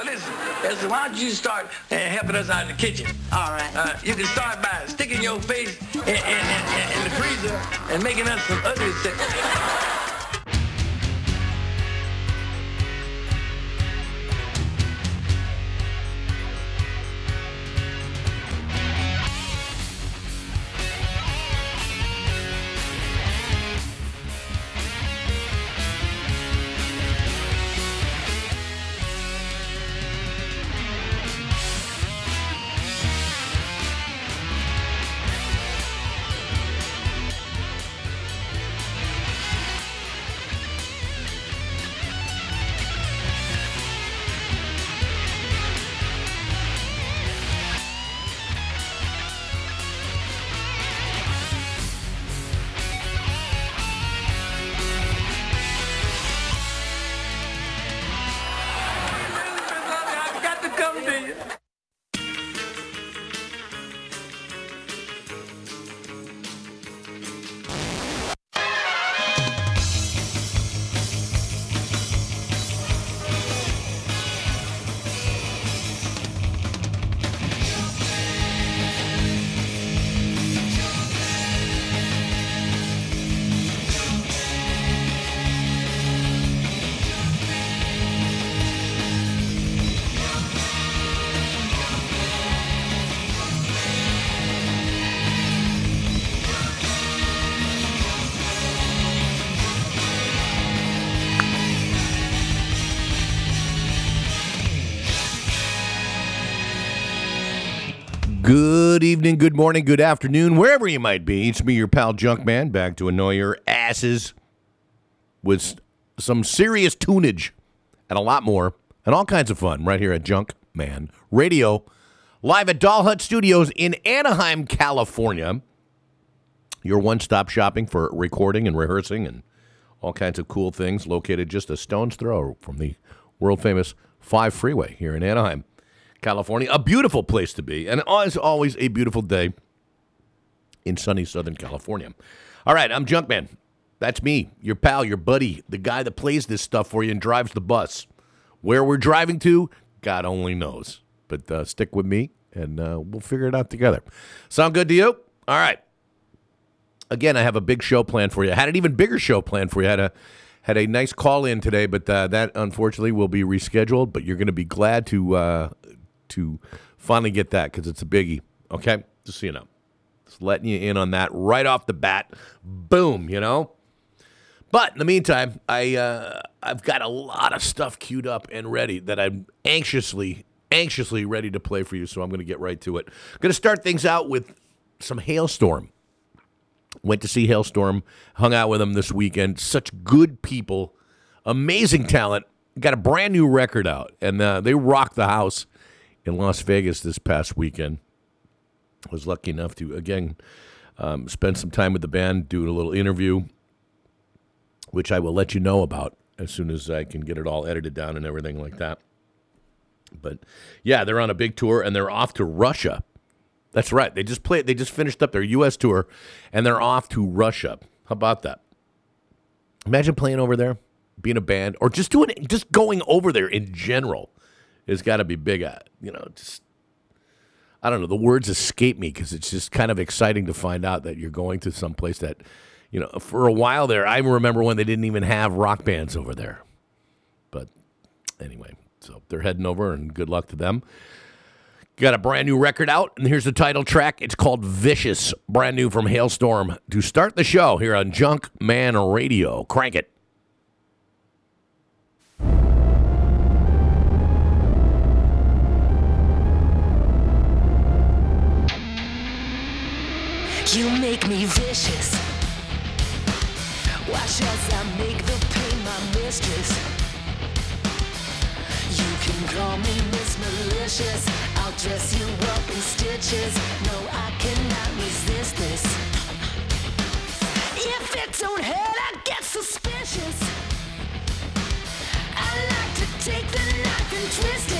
Well, listen, Esther, why don't you start uh, helping us out in the kitchen? All right. Uh, you can start by sticking your face in, in, in, in the freezer and making us some ugly stuff. Good morning, good afternoon, wherever you might be. It's me, your pal Junkman, back to annoy your asses with some serious tunage and a lot more and all kinds of fun right here at Junkman Radio, live at Doll Hut Studios in Anaheim, California. Your one stop shopping for recording and rehearsing and all kinds of cool things, located just a stone's throw from the world famous 5 freeway here in Anaheim. California. A beautiful place to be, and as always, a beautiful day in sunny Southern California. All right, I'm Junkman. That's me, your pal, your buddy, the guy that plays this stuff for you and drives the bus. Where we're driving to, God only knows. But uh, stick with me, and uh, we'll figure it out together. Sound good to you? All right. Again, I have a big show planned for you. I had an even bigger show planned for you. I had a had a nice call in today, but uh, that unfortunately will be rescheduled. But you're going to be glad to uh, to finally get that because it's a biggie. Okay, just so you know, just letting you in on that right off the bat. Boom, you know. But in the meantime, I uh, I've got a lot of stuff queued up and ready that I'm anxiously anxiously ready to play for you. So I'm going to get right to it. Going to start things out with some Halestorm. Went to see Halestorm, hung out with them this weekend. Such good people, amazing talent. Got a brand new record out, and uh, they rocked the house in Las Vegas this past weekend. Was lucky enough to again um, spend some time with the band, do a little interview, which I will let you know about as soon as I can get it all edited down and everything like that. But yeah, they're on a big tour and they're off to Russia. That's right. They just played. They just finished up their U.S. tour, and they're off to Russia. How about that? Imagine playing over there, being a band, or just doing, just going over there in general, has got to be big. At you know, just I don't know. The words escape me because it's just kind of exciting to find out that you're going to some place that, you know, for a while there. I remember when they didn't even have rock bands over there. But anyway, so they're heading over, and good luck to them. Got a brand new record out, and here's the title track. It's called Vicious, brand new from Halestorm. To start the show here on Junk Man Radio, crank it. You make me vicious. Watch as I make the pain my mistress. You can call me Miss Malicious. I'll dress you up in stitches. No, I cannot resist this. If it don't hurt, I get suspicious. I like to take the knife and twist it.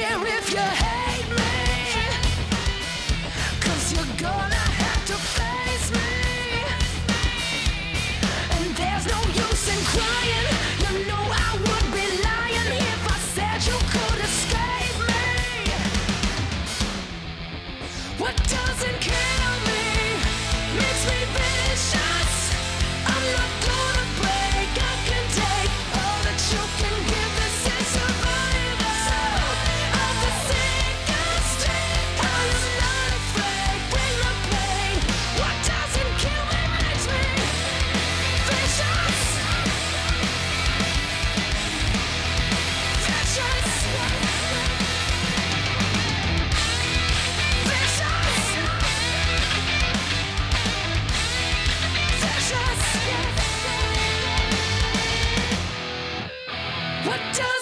care if you What doesn't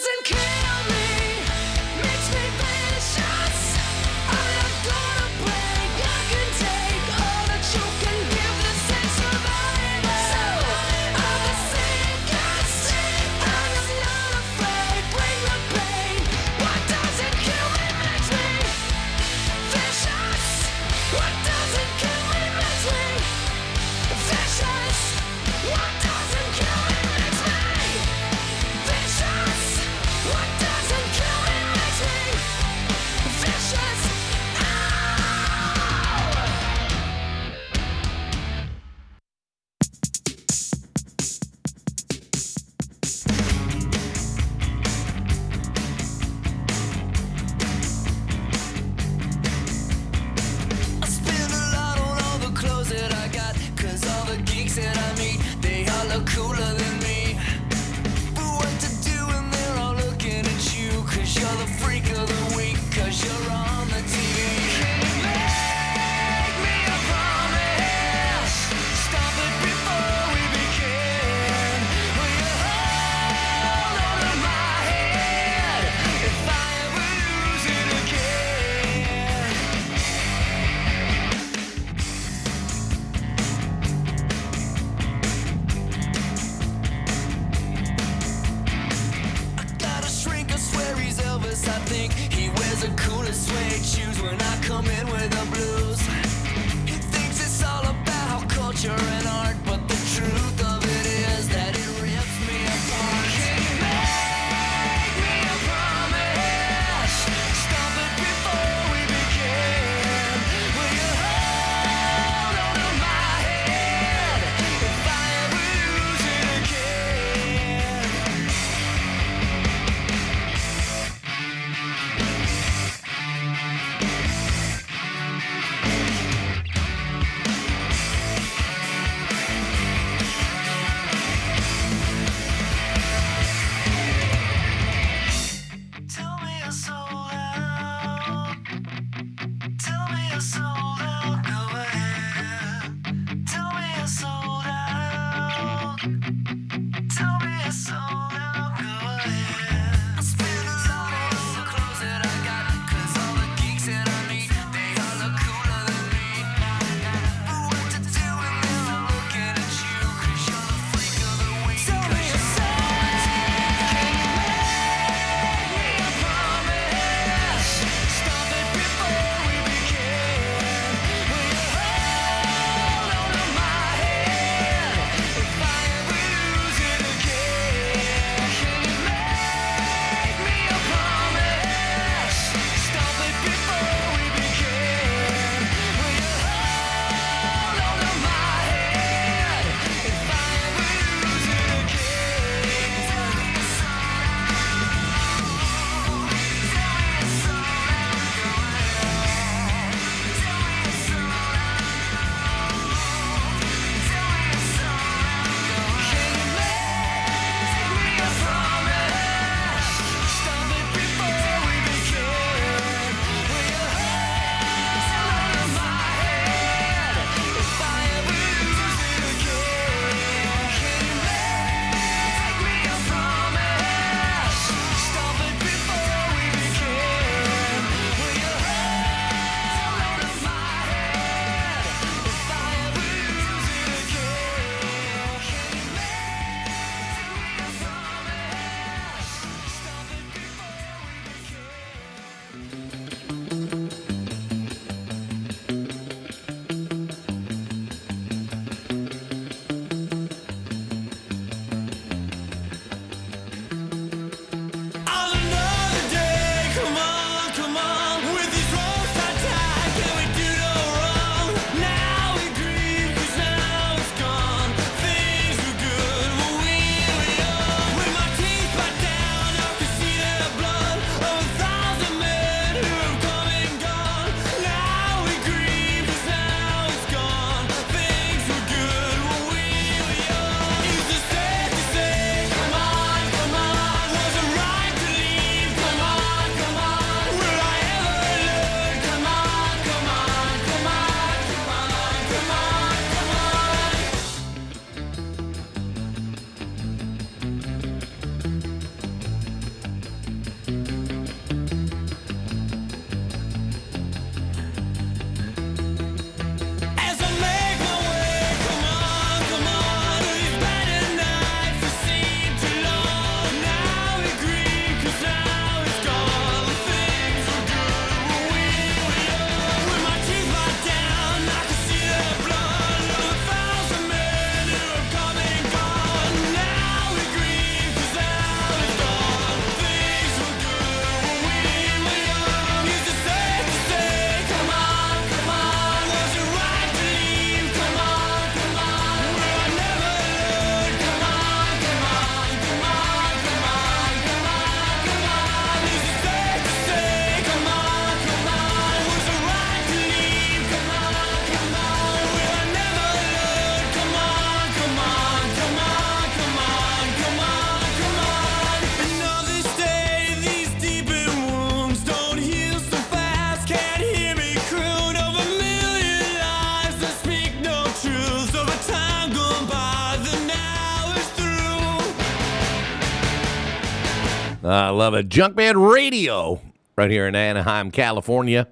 I love it. Junkman Radio right here in Anaheim, California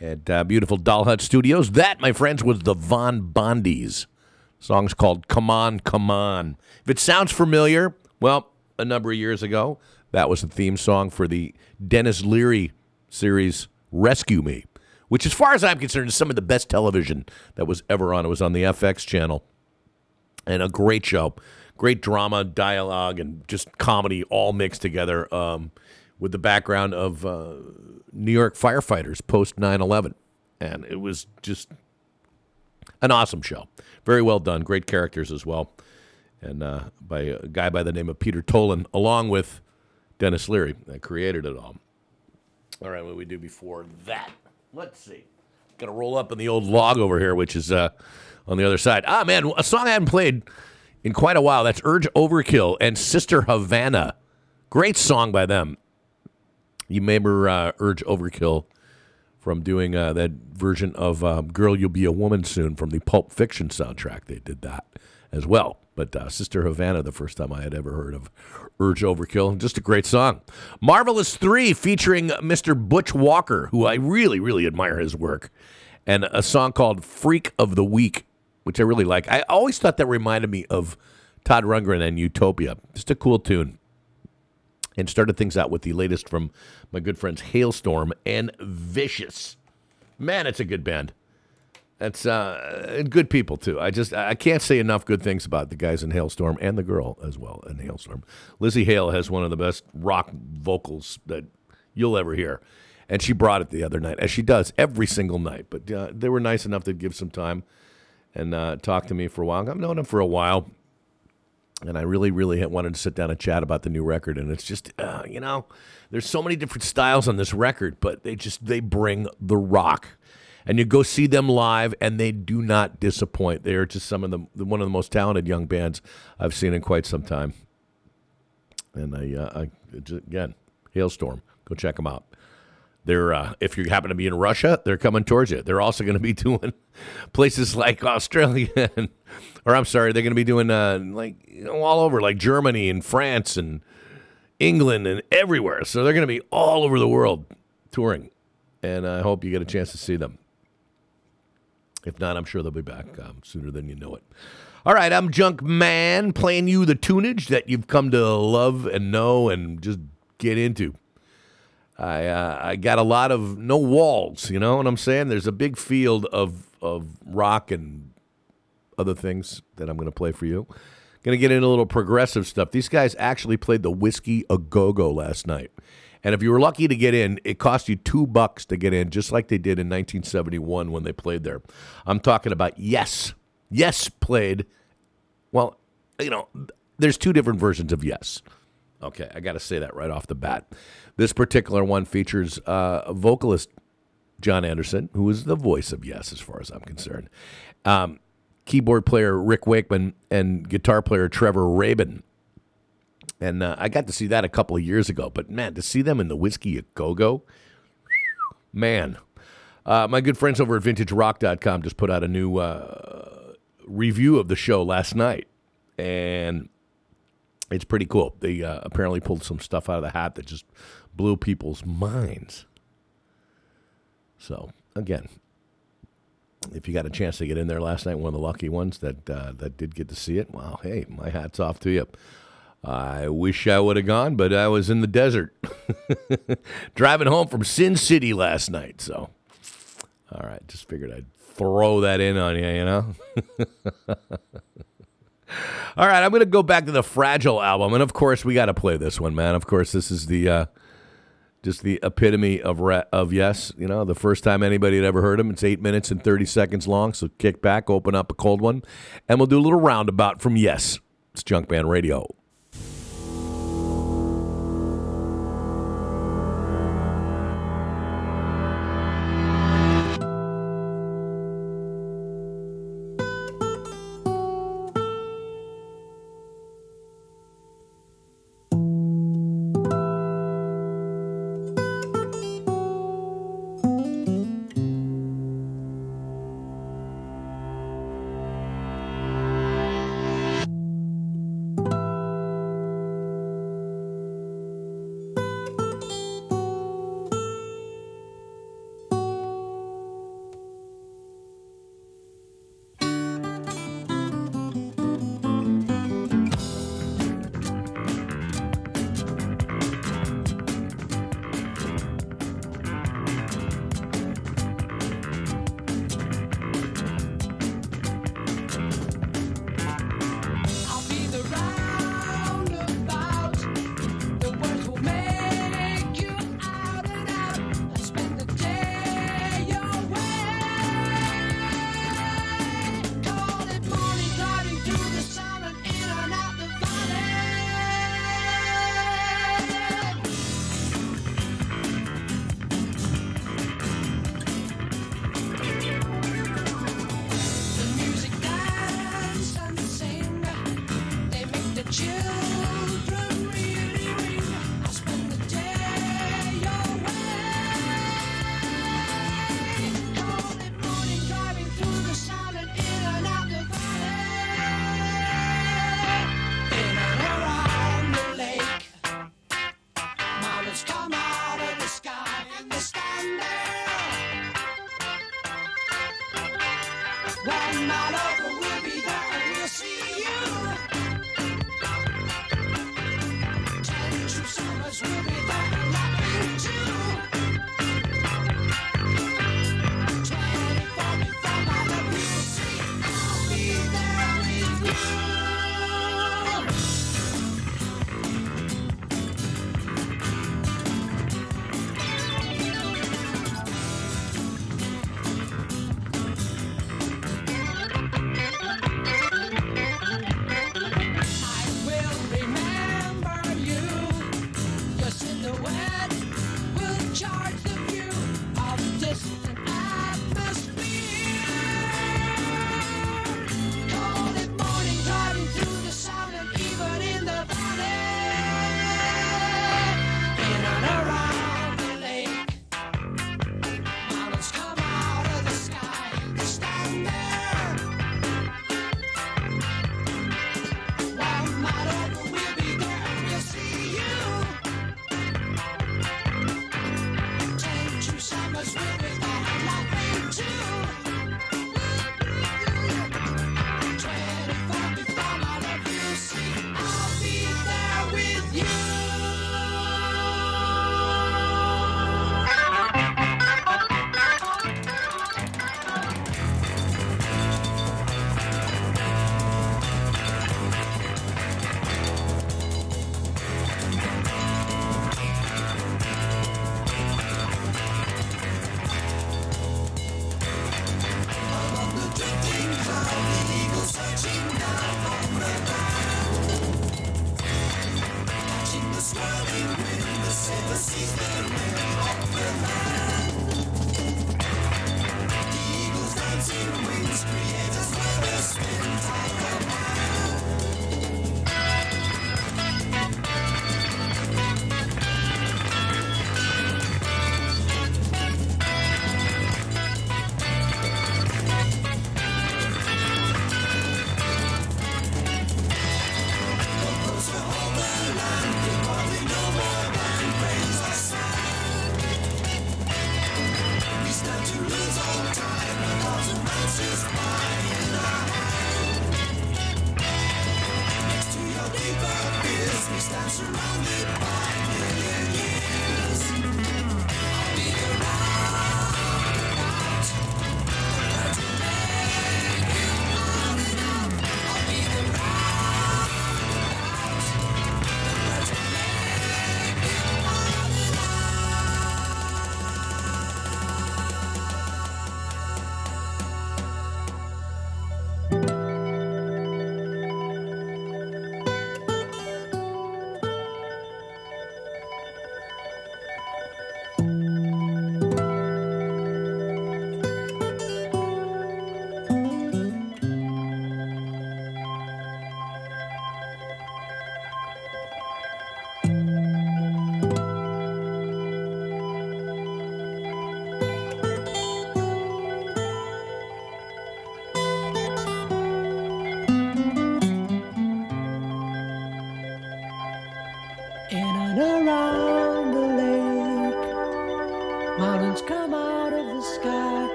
at uh, beautiful Doll Hut Studios. That, my friends, was the Von Bondies. Song's called Come On, Come On. If it sounds familiar, well, a number of years ago, that was the theme song for the Denis Leary series Rescue Me, which, as far as I'm concerned, is some of the best television that was ever on. It was on the FX channel and a great show. Great drama, dialogue, and just comedy all mixed together um, with the background of uh, New York firefighters post 9 11. And it was just an awesome show. Very well done. Great characters as well. And uh, by a guy by the name of Peter Tolan, along with Denis Leary, that created it all. All right, what we do before that? Let's see. To roll up in the old log over here, which is uh, on the other side. Ah, man, a song I hadn't played in quite a while. That's Urge Overkill and Sister Havana. Great song by them. You may remember uh, Urge Overkill from doing uh, that version of um, Girl, You'll Be a Woman Soon from the Pulp Fiction soundtrack. They did that as well. But uh, Sister Havana, the first time I had ever heard of Urge Overkill. Just a great song. Marvelous 3 featuring Mr. Butch Walker, who I really, really admire his work, and a song called Freak of the Week, which I really like. I always thought that reminded me of Todd Rundgren and Utopia. Just a cool tune and started things out with the latest from my good friends Halestorm and Vicious. Man, it's a good band. That's uh, good people too. I just I can't say enough good things about the guys in Halestorm and the girl as well in Halestorm. Lzzy Hale has one of the best rock vocals that you'll ever hear, and she brought it the other night, as she does every single night. But uh, they were nice enough to give some time and uh, talk to me for a while. I've known them for a while and I really, really wanted to sit down and chat about the new record. And it's just, uh, you know, there's so many different styles on this record, but they just they bring the rock. And you go see them live, and they do not disappoint. They are just some of the one of the most talented young bands I've seen in quite some time. And I, uh, I again, Halestorm, go check them out. They're uh, if you happen to be in Russia, they're coming towards you. They're also going to be doing places like Australia, and, or I'm sorry, they're going to be doing uh, like you know, all over, like Germany and France and England and everywhere. So they're going to be all over the world touring, and I hope you get a chance to see them. If not, I'm sure they'll be back um, sooner than you know it. All right, I'm Junkman playing you the tunage that you've come to love and know and just get into. I uh, I got a lot of no walls, you know what I'm saying? There's a big field of of rock and other things that I'm going to play for you. Going to get into a little progressive stuff. These guys actually played the Whisky a Go Go last night. And if you were lucky to get in, it cost you two bucks to get in, just like they did in 1971 when they played there. I'm talking about Yes. Yes played. Well, you know, there's two different versions of Yes. Okay, I got to say that right off the bat. This particular one features uh, vocalist Jon Anderson, who is the voice of Yes, as far as I'm concerned. Um, keyboard player Rick Wakeman and guitar player Trevor Rabin. And uh, I got to see that a couple of years ago. But man, to see them in the Whisky a Go Go, man. Uh, my good friends over at VintageRock.com just put out a new uh, review of the show last night. And it's pretty cool. They uh, apparently pulled some stuff out of the hat that just blew people's minds. So again, if you got a chance to get in there last night, one of the lucky ones that uh, that did get to see it. Wow, hey, my hat's off to you. I wish I would have gone, but I was in the desert driving home from Sin City last night. So, all right, just figured I'd throw that in on you, you know. All right, I'm going to go back to the Fragile album, and of course, we got to play this one, man. Of course, this is the uh, just the epitome of re- of yes. You know, the first time anybody had ever heard him. It's eight minutes and thirty seconds long. So kick back, open up a cold one, and we'll do a little roundabout from yes. It's Junkman Radio.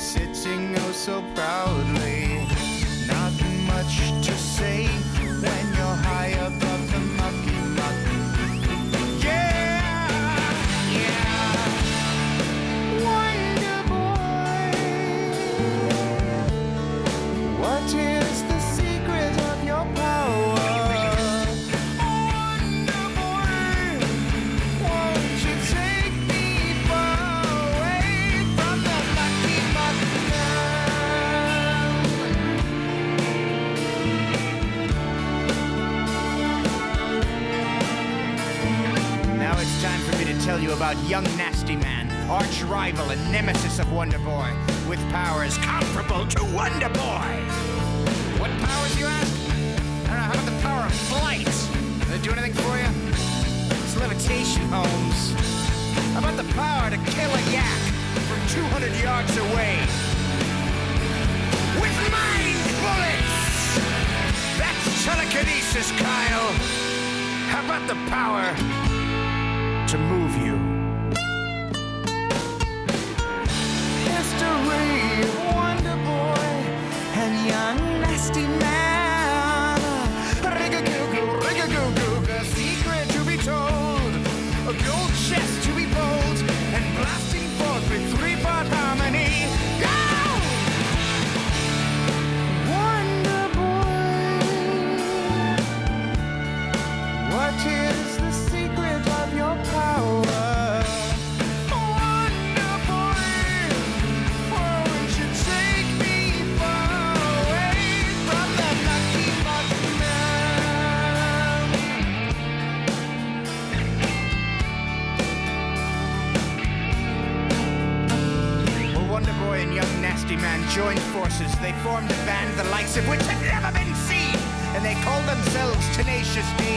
Sitting oh so proudly. About young Nasty Man, arch rival and nemesis of Wonder Boy, with powers comparable to Wonder Boy. What powers, you ask? I don't know. How about the power of flight? Does it do anything for you? It's levitation, Holmes. How about the power to kill a yak from 200 yards away? With mind bullets! That's telekinesis, Kyle. How about the power to move you? Of which had never been seen, and they called themselves Tenacious D.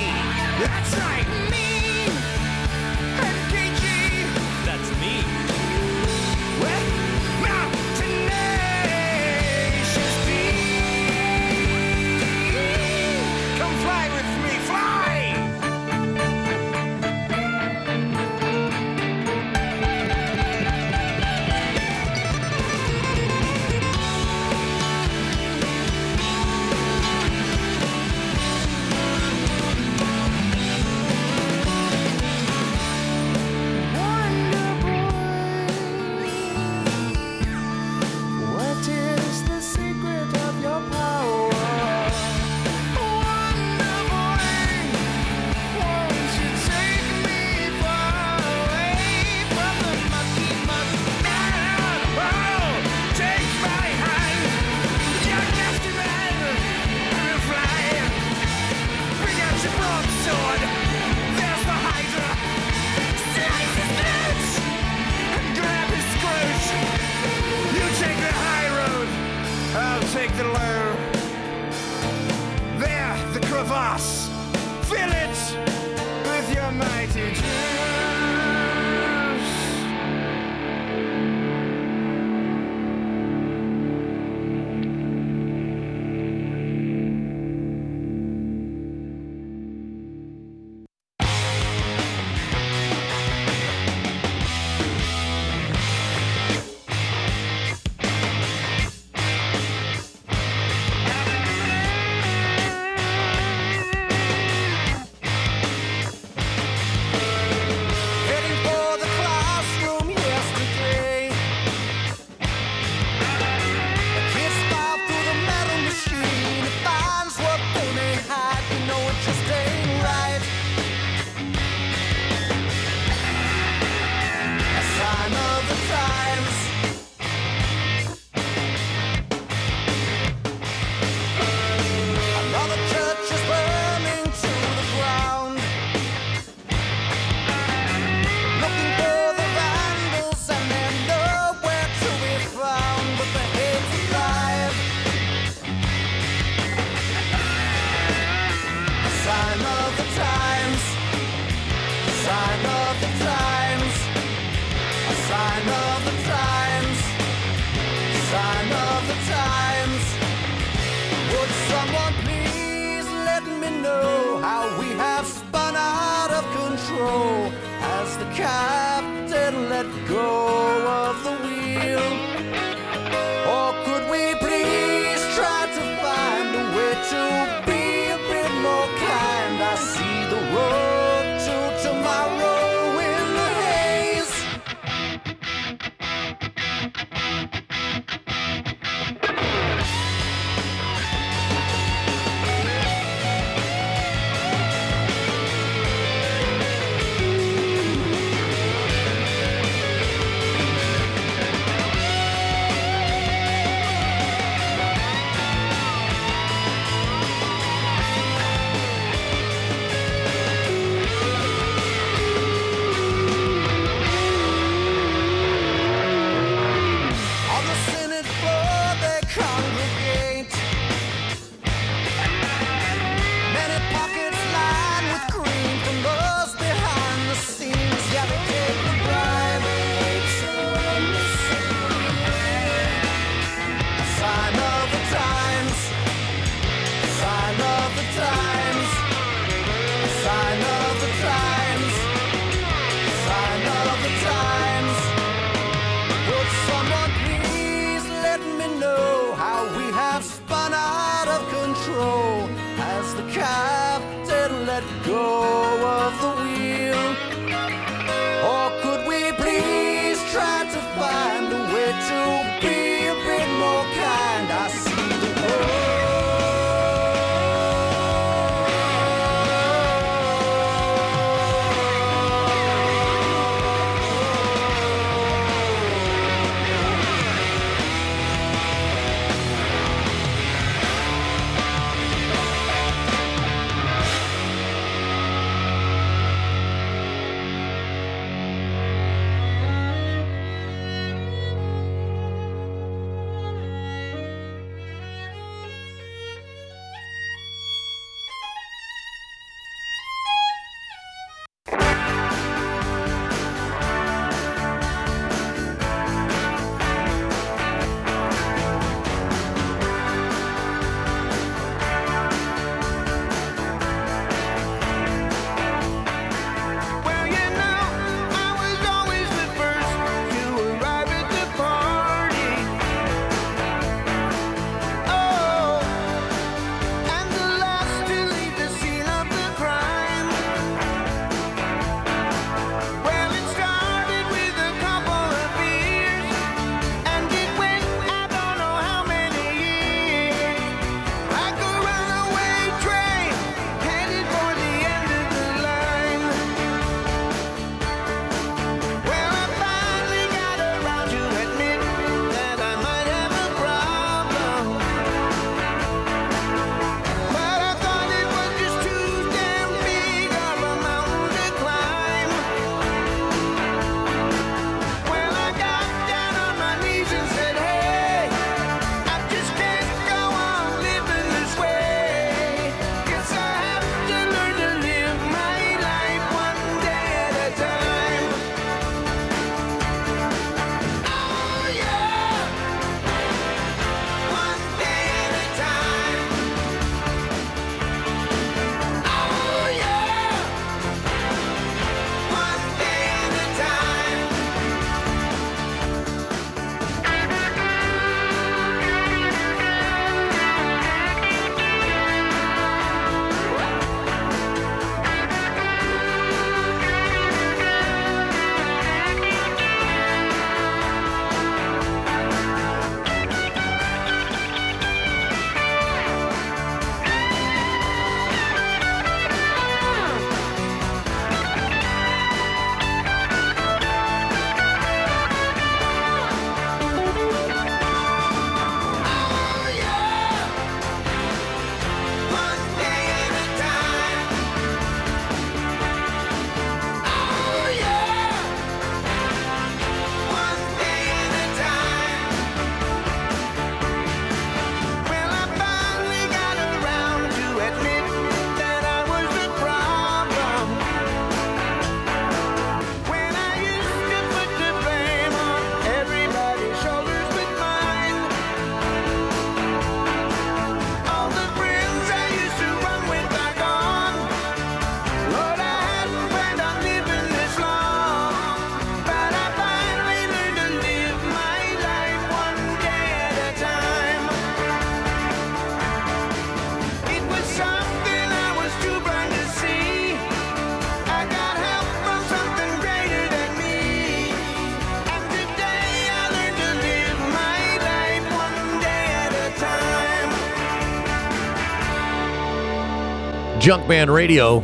Junkman Radio.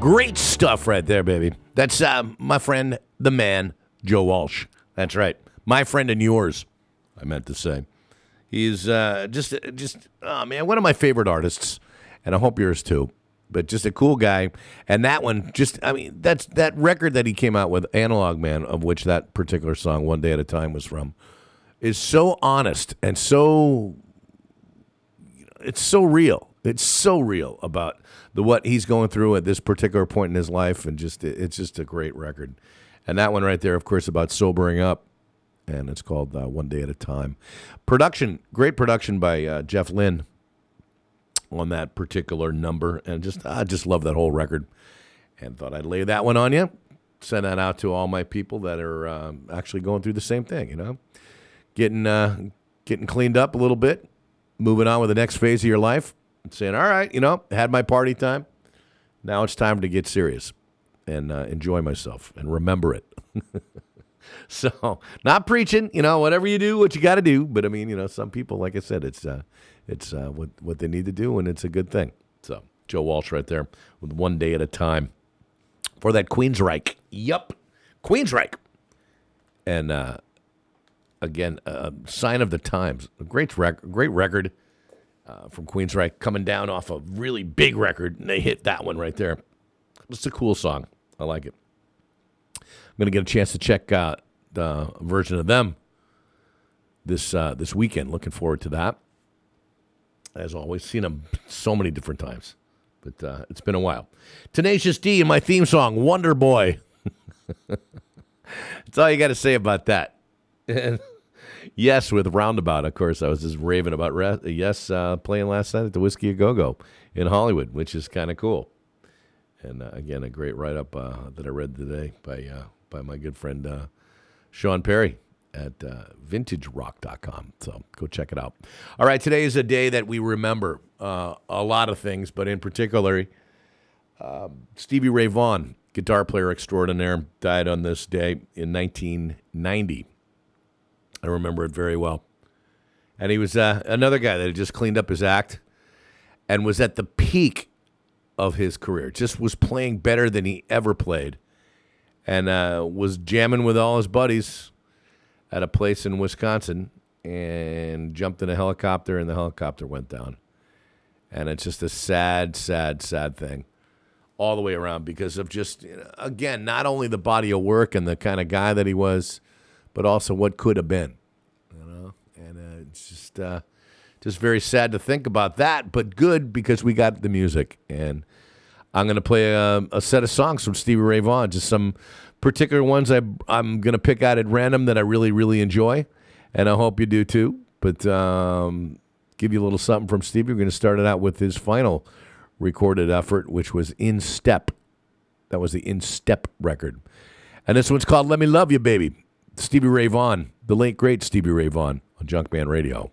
Great stuff right there, baby. That's uh, my friend, the man, Joe Walsh. That's right. My friend and yours, I meant to say. He's uh, just, just, oh man, one of my favorite artists, and I hope yours too. But just a cool guy, and that one, just, I mean, that's that record that he came out with, Analog Man, of which that particular song, "One Day at a Time," was from, is so honest and so it's so real. It's so real about the what he's going through at this particular point in his life, and just it's just a great record. And that one right there, of course, about sobering up, and it's called uh, One Day at a Time. Production, great production by uh, Jeff Lynne on that particular number, and just I just love that whole record, and thought I'd lay that one on you. Send that out to all my people that are um, actually going through the same thing. You know, getting uh, getting cleaned up a little bit, moving on with the next phase of your life, and saying, "All right, you know, had my party time. Now it's time to get serious and uh, enjoy myself and remember it." so, not preaching, you know, whatever you do, what you got to do. But I mean, you know, some people, like I said, it's uh, it's uh, what what they need to do, and it's a good thing. So, Joe Walsh right there with one day at a time for that Queensryche. Yup, Queensryche. And uh, again, a sign of the times. A great rec- great record uh, from Queensryche coming down off a really big record, and they hit that one right there. It's a cool song. I like it. I'm gonna get a chance to check out the version of them this uh, this weekend. Looking forward to that. As always, seen them so many different times, but uh, it's been a while. Tenacious D and my theme song, Wonder Boy. That's all you got to say about that. Yes, with Roundabout, of course, I was just raving about re- yes uh, playing last night at the Whisky a Go Go in Hollywood, which is kind of cool. And uh, again, a great write up uh, that I read today by uh, by my good friend uh, Sean Perry at uh, vintagerock.com. So go check it out. All right, today is a day that we remember uh, a lot of things, but in particular, um, Stevie Ray Vaughan, guitar player extraordinaire, died on this day in 1990. I remember it very well. And he was uh, another guy that had just cleaned up his act and was at the peak of his career. Just was playing better than he ever played, and uh, was jamming with all his buddies at a place in Wisconsin, and jumped in a helicopter, and the helicopter went down. And it's just a sad, sad, sad thing all the way around because of just again not only the body of work and the kind of guy that he was, but also what could have been. You know, and uh, it's just uh, just very sad to think about that, but good because we got the music. And I'm going to play a, a set of songs from Stevie Ray Vaughan, just some particular ones I, I'm going to pick out at random that I really, really enjoy. And I hope you do too. But um, give you a little something from Stevie. We're going to start it out with his final recorded effort, which was In Step. That was the In Step record. And this one's called Let Me Love You, Baby. Stevie Ray Vaughan, the late, great Stevie Ray Vaughan on Junkman Radio.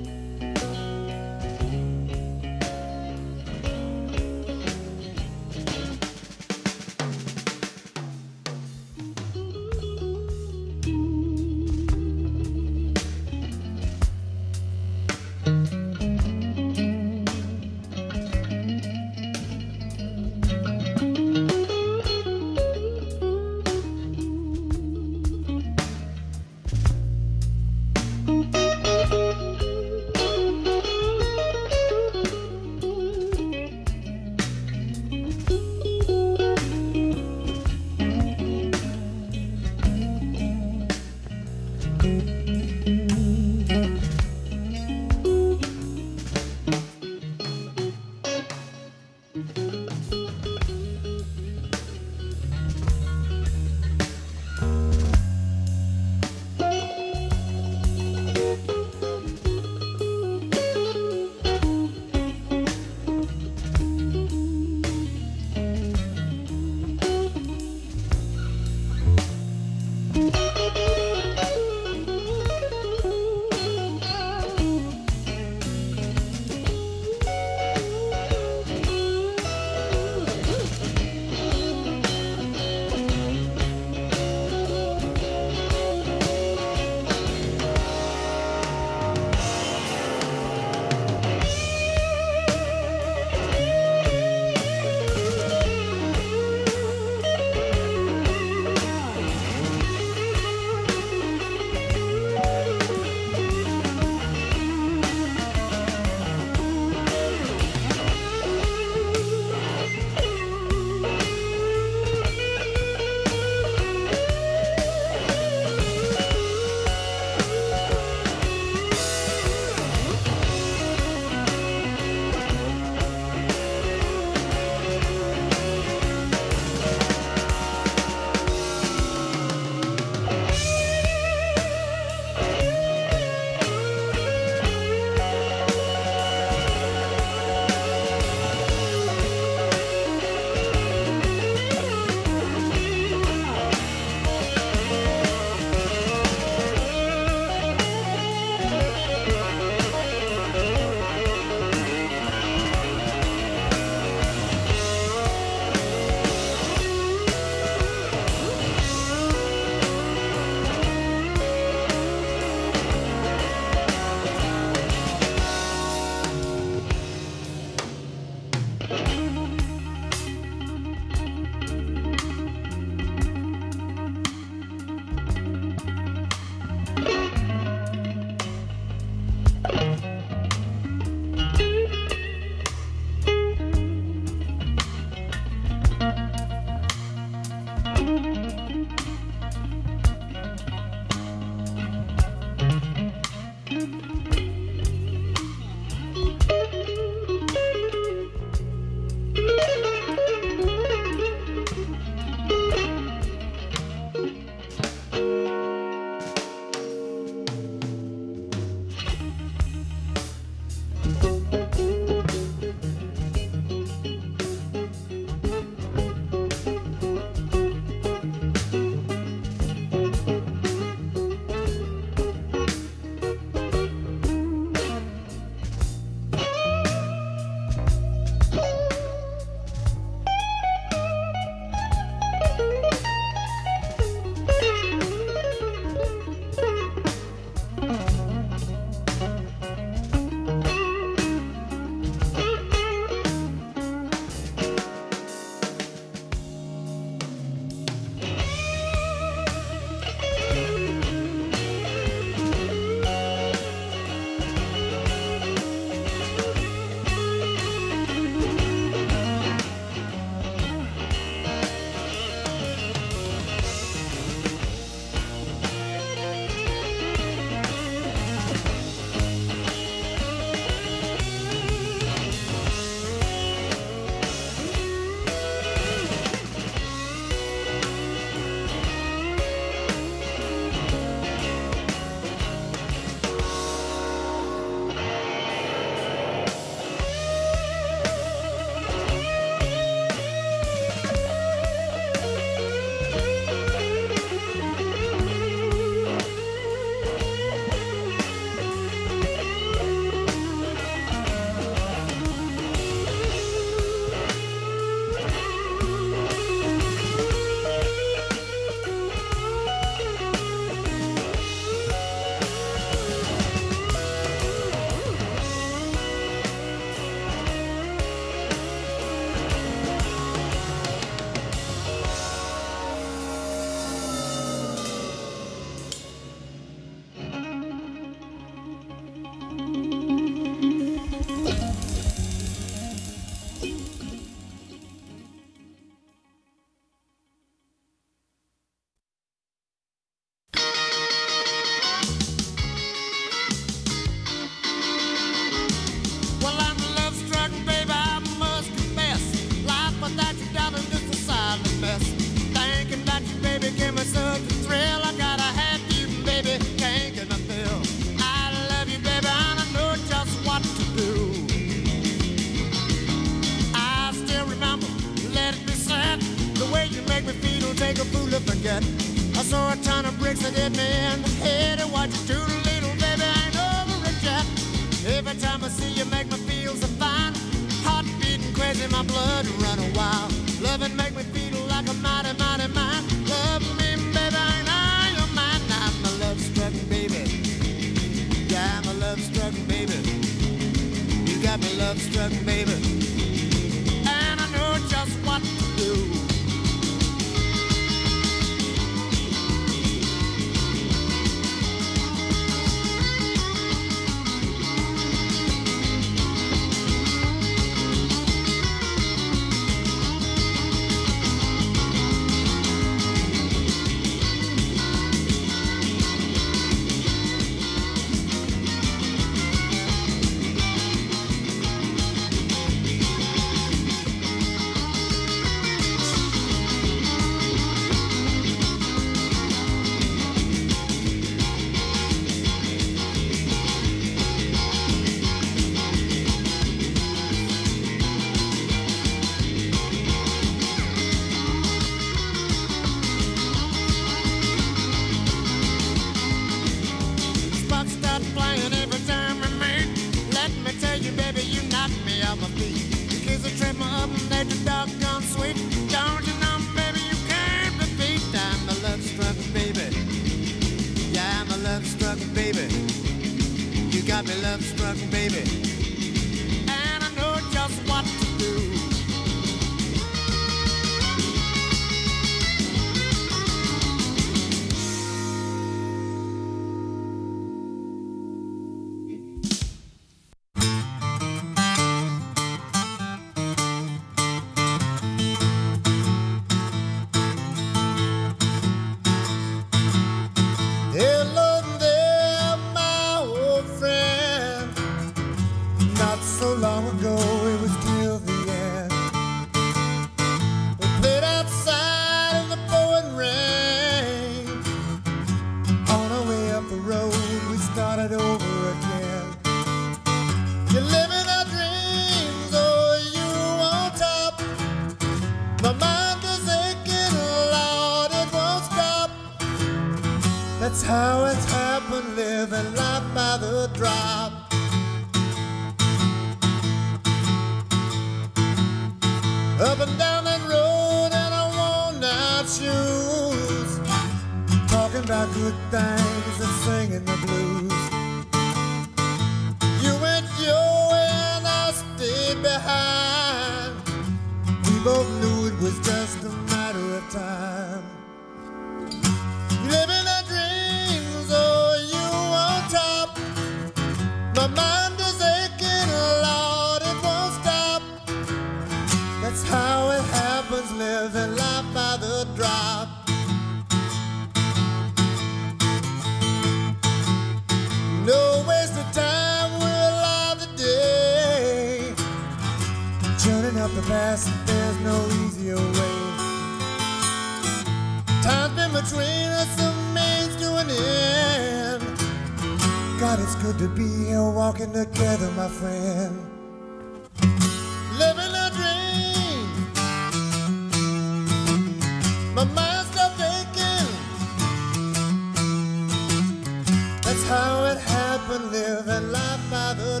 living life by the.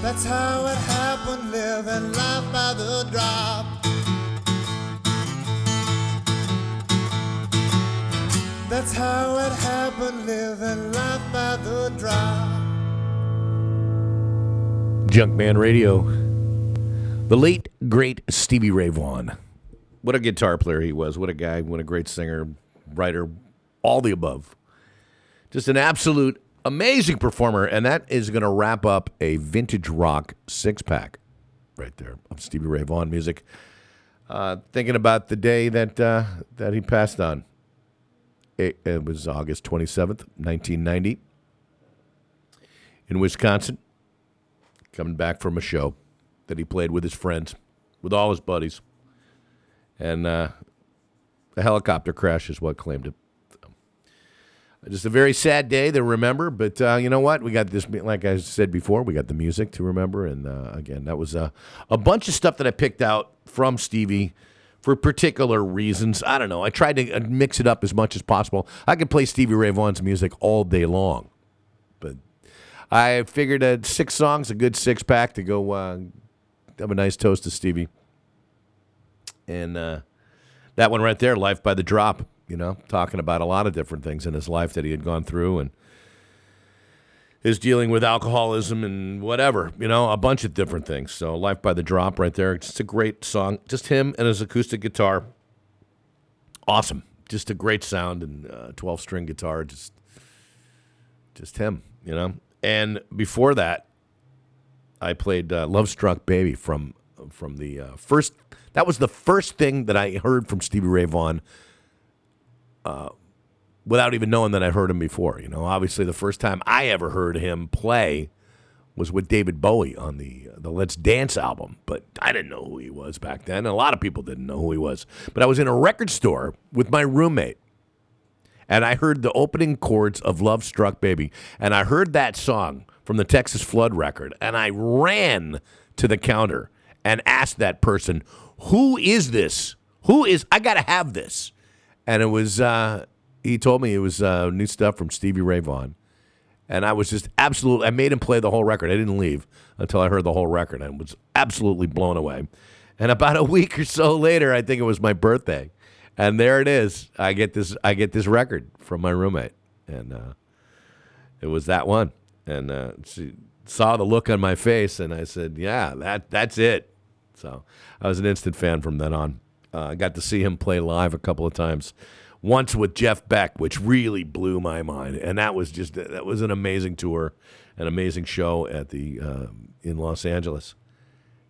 That's how it happened, living life by the. That's how it happened, living life by the. Junkman Radio. The late, great Stevie Ray Vaughan. What a guitar player he was. What a guy. What a great singer writer, all the above. Just an absolute amazing performer. And that is going to wrap up a vintage rock six pack right there of Stevie Ray Vaughan music. Uh, thinking about the day that uh, that he passed on. It, it was August 27th, 1990, in Wisconsin, coming back from a show that he played with his friends, with all his buddies. And uh, a helicopter crash is what claimed it. Just a very sad day to remember, but uh, you know what? We got this, like I said before, we got the music to remember. And uh, again, that was a bunch of stuff that I picked out from Stevie for particular reasons. I don't know. I tried to uh, mix it up as much as possible. I could play Stevie Ray Vaughan's music all day long, but I figured that six songs, a good six pack to go uh, have a nice toast to Stevie. And uh, that one right there, Life by the Drop, you know, talking about a lot of different things in his life that he had gone through and is dealing with alcoholism and whatever, you know, a bunch of different things. So Life by the Drop right there. Just a great song. Just him and his acoustic guitar. Awesome. Just a great sound and uh, 12 string guitar. Just, just him, you know. And before that, I played uh, "Love Struck Baby" from from the uh, first. That was the first thing that I heard from Stevie Ray Vaughan, uh, without even knowing that I heard him before. You know, obviously the first time I ever heard him play was with David Bowie on the the Let's Dance album, but I didn't know who he was back then. And a lot of people didn't know who he was. But I was in a record store with my roommate, and I heard the opening chords of Love Struck Baby. And I heard that song from the Texas Flood record. And I ran to the counter and asked that person, Who is this? Who is, I got to have this. And it was, uh, he told me it was uh, new stuff from Stevie Ray Vaughan. And I was just absolutely, I made him play the whole record. I didn't leave until I heard the whole record and was absolutely blown away. And about a week or so later, I think it was my birthday. And there it is. I get this. I get this record from my roommate, and uh, it was that one. And uh, she saw the look on my face, and I said, "Yeah, that that's it." So I was an instant fan from then on. Uh, I got to see him play live a couple of times. Once with Jeff Beck, which really blew my mind, and that was just that was an amazing tour, an amazing show at the uh, in Los Angeles,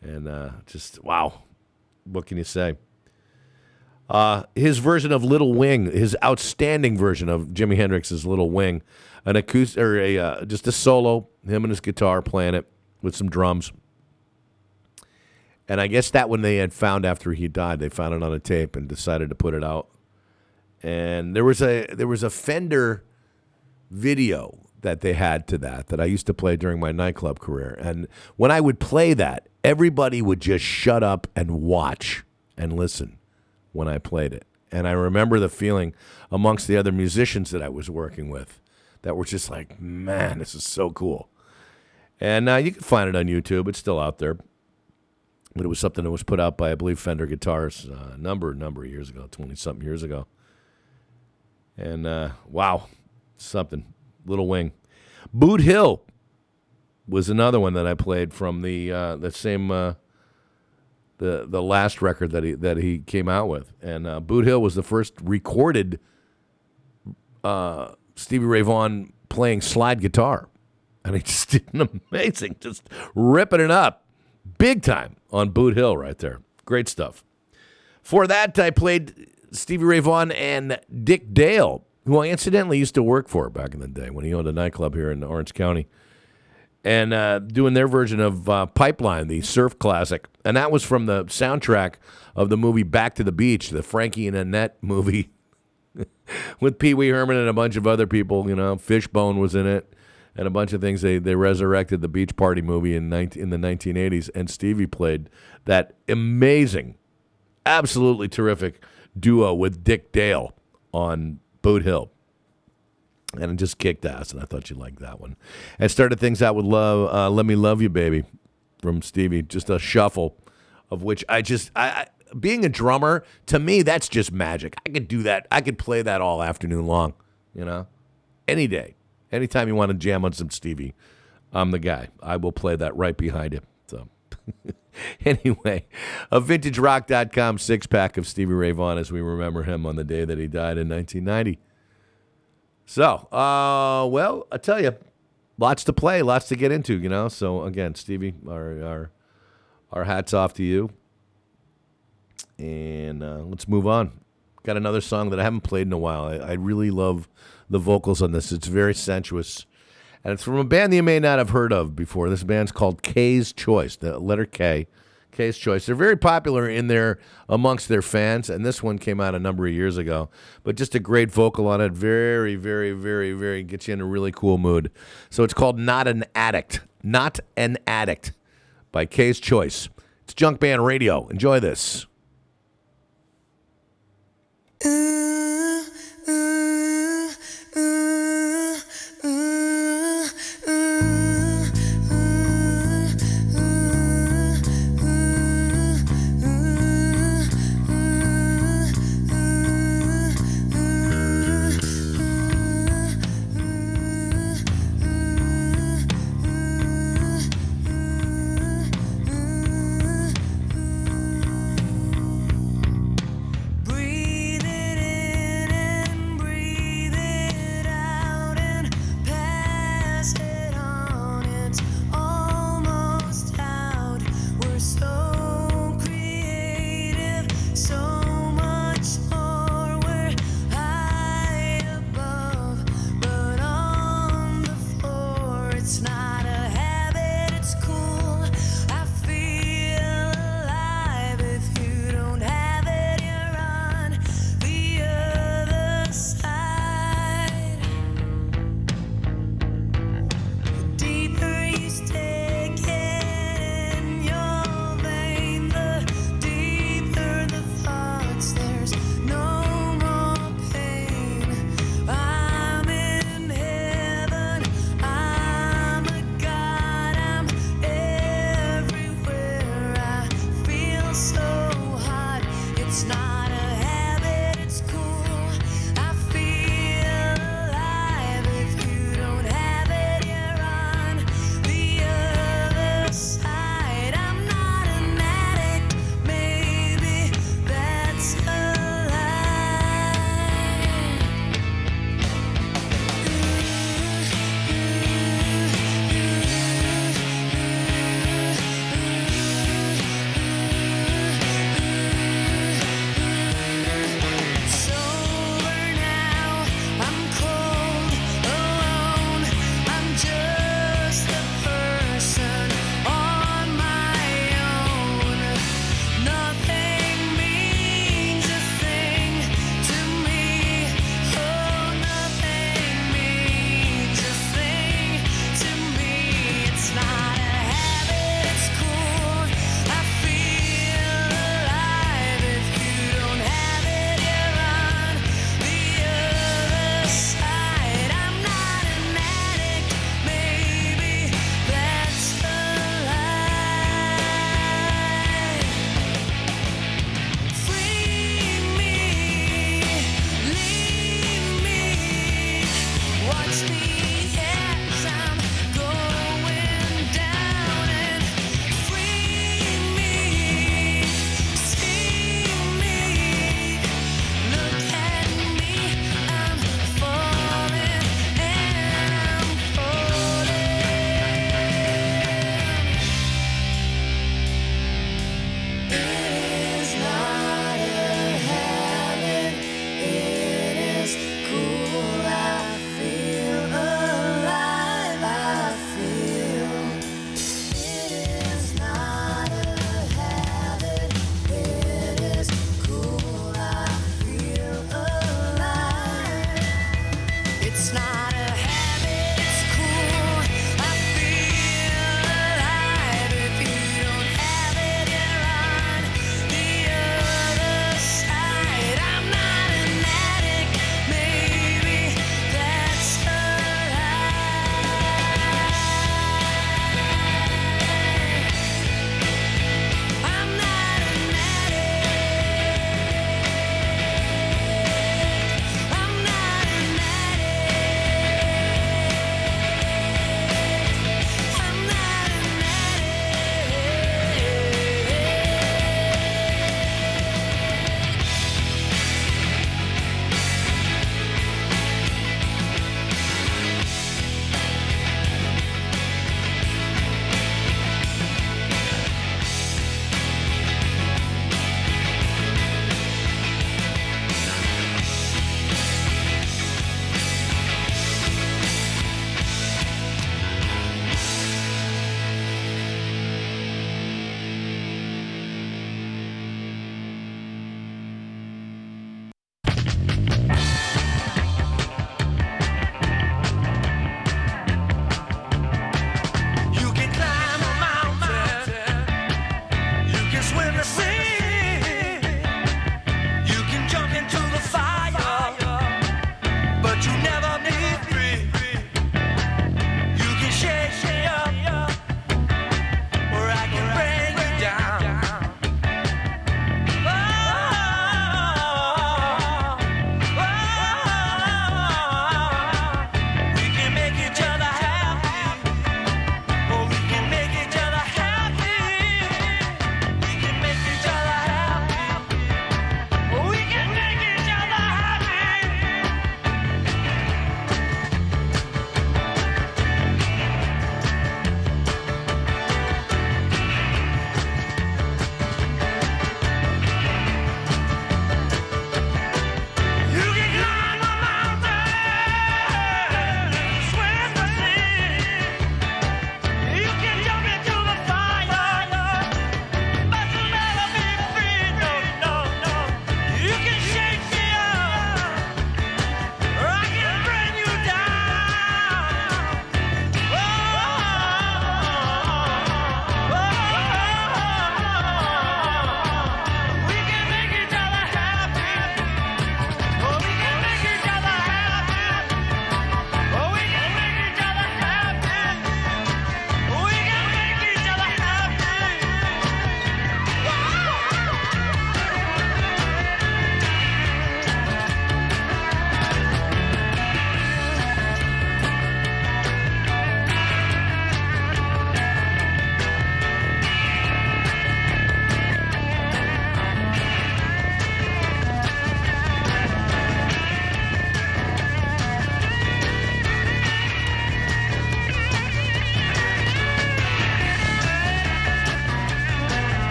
and uh, just wow, what can you say? Uh, his version of Little Wing, his outstanding version of Jimi Hendrix's Little Wing, an acoustic or a uh, just a solo, him and his guitar playing it with some drums. And I guess that one they had found after he died, they found it on a tape and decided to put it out. And there was a there was a Fender video that they had to that that I used to play during my nightclub career. And when I would play that, everybody would just shut up and watch and listen when I played it. And I remember the feeling amongst the other musicians that I was working with that were just like, man, this is so cool. And uh, you can find it on YouTube. It's still out there. But it was something that was put out by, I believe, Fender Guitars uh, a number, number of years ago, 20 something years ago. And uh, wow, something. Little Wing. Boot Hill was another one that I played from the uh, the same uh, the the last record that he that he came out with, and uh, Boot Hill was the first recorded uh, Stevie Ray Vaughan playing slide guitar, and he just did an amazing, just ripping it up, big time on Boot Hill right there. Great stuff. For that, I played Stevie Ray Vaughan and Dick Dale, who I incidentally used to work for back in the day when he owned a nightclub here in Orange County and uh, doing their version of uh, Pipeline, the surf classic. And that was from the soundtrack of the movie Back to the Beach, the Frankie and Annette movie with Pee Wee Herman and a bunch of other people. You know, Fishbone was in it and a bunch of things. They, they resurrected the Beach Party movie in, 19, in the 1980s, and Stevie played that amazing, absolutely terrific duo with Dick Dale on Boot Hill and it just kicked ass. And I thought you'd like that one. And started things out with "Love, uh, Let Me Love You, Baby" from Stevie. Just a shuffle, of which I just I, I being a drummer to me that's just magic. I could do that. I could play that all afternoon long. You know, any day, anytime you want to jam on some Stevie, I'm the guy. I will play that right behind him. So. anyway, a vintagerock.com six pack of Stevie Ray Vaughan as we remember him on the day that he died in 1990. So, uh, well, I tell you, lots to play, lots to get into, you know. So again, Stevie, our our our hats off to you. And uh, let's move on. Got another song that I haven't played in a while. I, I really love the vocals on this. It's very sensuous. And it's from a band that you may not have heard of before. This band's called K's Choice, the letter K. K's Choice. They're very popular in their amongst their fans, and this one came out a number of years ago. But just a great vocal on it, very, very, very, very gets you in a really cool mood. So it's called Not an Addict. Not an Addict by K's Choice. It's Junkman Radio. Enjoy this. Uh, uh. Mm.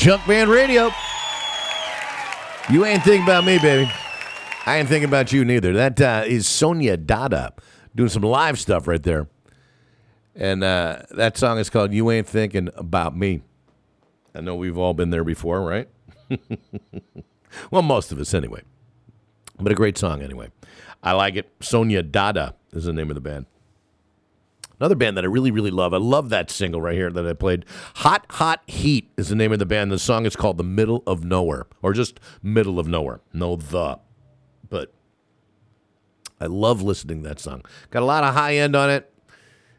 Junkman Radio. You ain't thinking about me, baby. I ain't thinking about you neither. That uh, is Sonia Dada doing some live stuff right there. And uh, that song is called You Ain't Thinking About Me. I know we've all been there before, right? well, most of us anyway. But a great song anyway. I like it. Sonia Dada is the name of the band. Another band that I really, really love. I love that single right here that I played. Hot, Hot Heat is the name of the band. The song is called The Middle of Nowhere, or just Middle of Nowhere. No, the. But I love listening to that song. Got a lot of high end on it.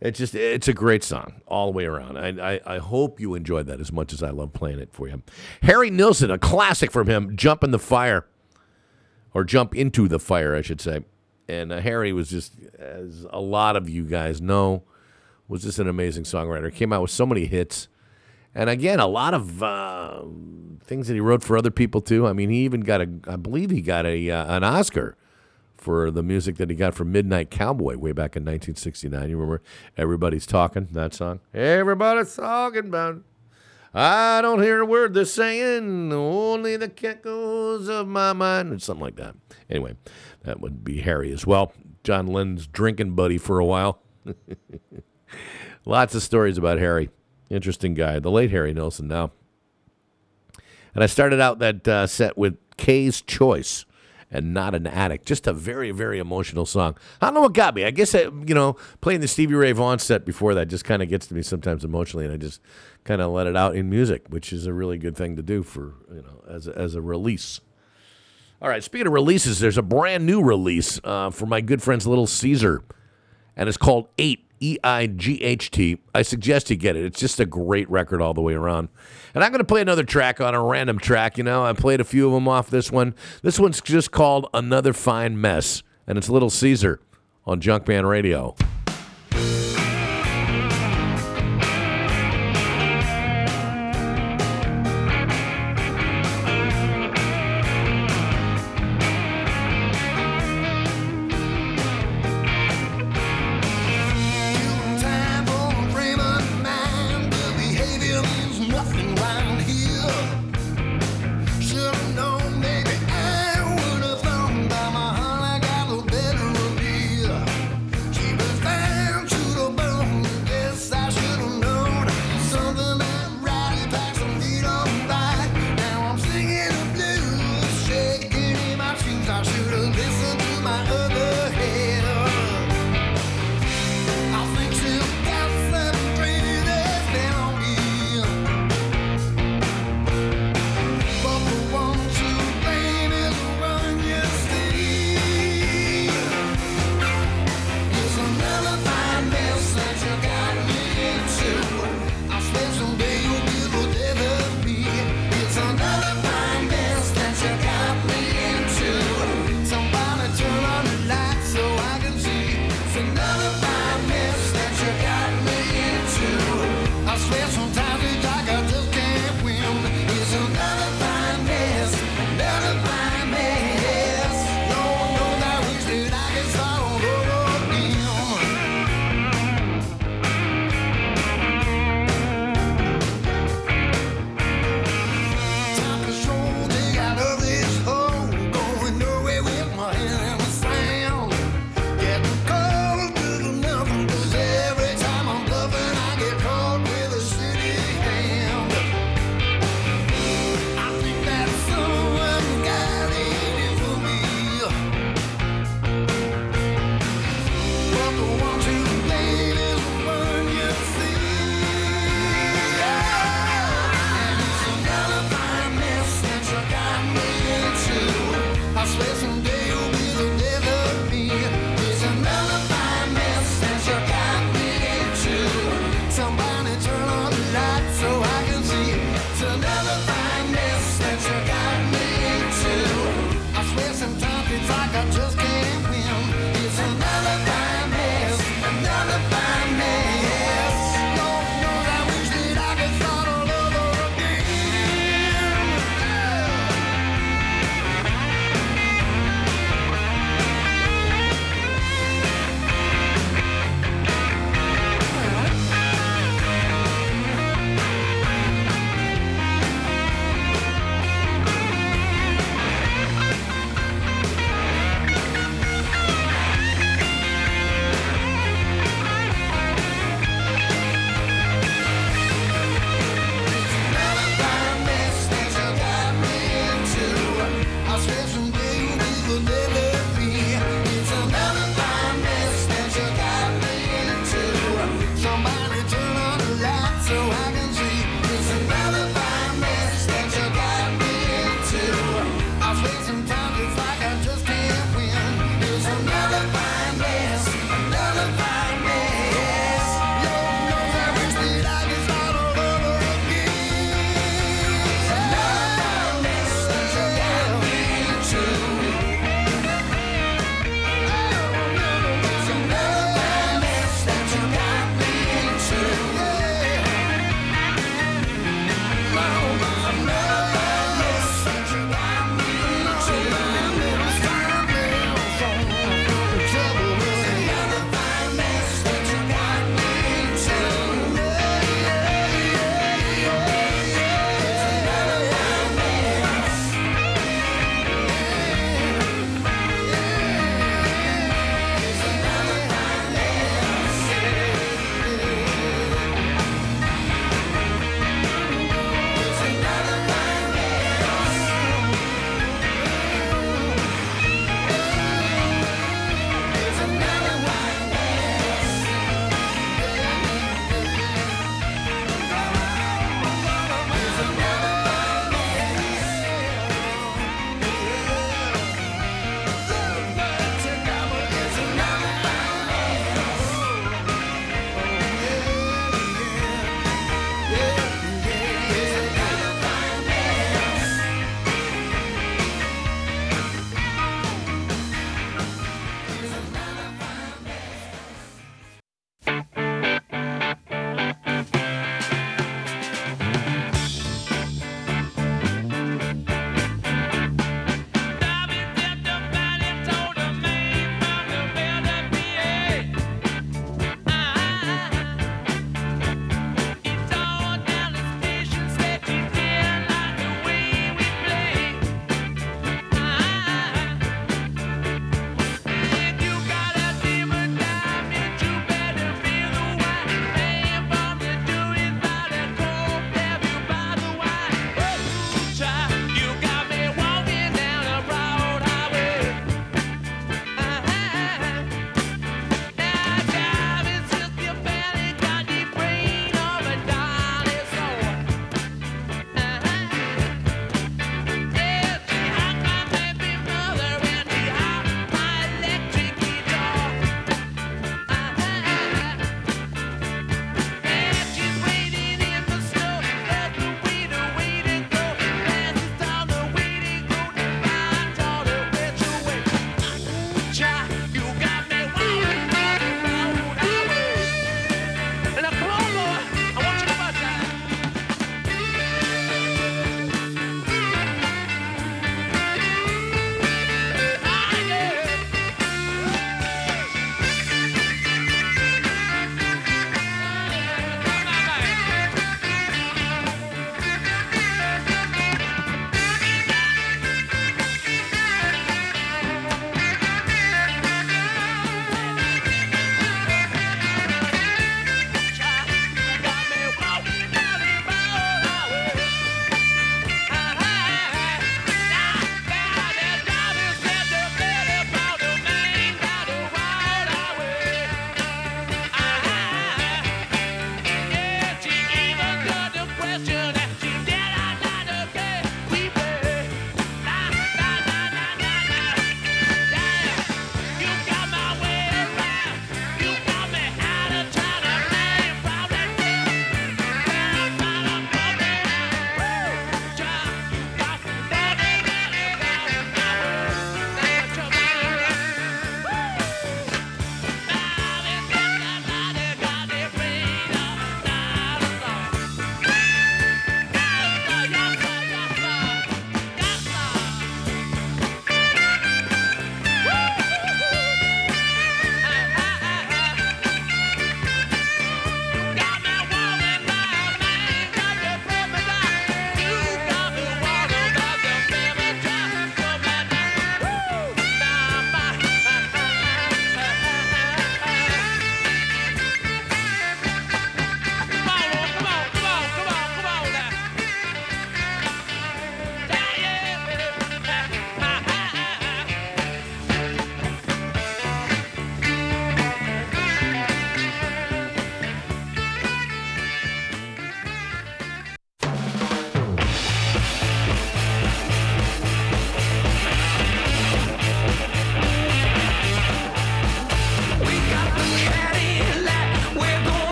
It's just, it's a great song all the way around. I, I, I hope you enjoyed that as much as I love playing it for you. Harry Nilsson, a classic from him, Jump in the Fire, or Jump into the Fire, I should say and uh, Harry was just, as a lot of you guys know, was just an amazing songwriter. Came out with so many hits, and again, a lot of uh, things that he wrote for other people too. I mean, he even got a, I believe he got a uh, an Oscar for the music that he got for Midnight Cowboy way back in 1969. You remember Everybody's Talking, that song? Everybody's talking about. It. I don't hear a word they're saying, only the echoes of my mind, or something like that. Anyway, that would be Harry as well. John Lennon's drinking buddy for a while. Lots of stories about Harry. Interesting guy. The late Harry Nilsson now. And I started out that uh, set with K's Choice and Not an Addict. Just a very, very emotional song. I don't know what got me. I guess, I, you know, playing the Stevie Ray Vaughan set before that just kind of gets to me sometimes emotionally, and I just kind of let it out in music, which is a really good thing to do for, you know, as as a release. All right, speaking of releases, there's a brand new release uh, for my good friends Little Caesar, and it's called 8, E I G H T. I suggest you get it. It's just a great record all the way around. And I'm going to play another track on a random track. You know, I played a few of them off this one. This one's just called Another Fine Mess, and it's Little Caesar on Junkman Radio. Nothing round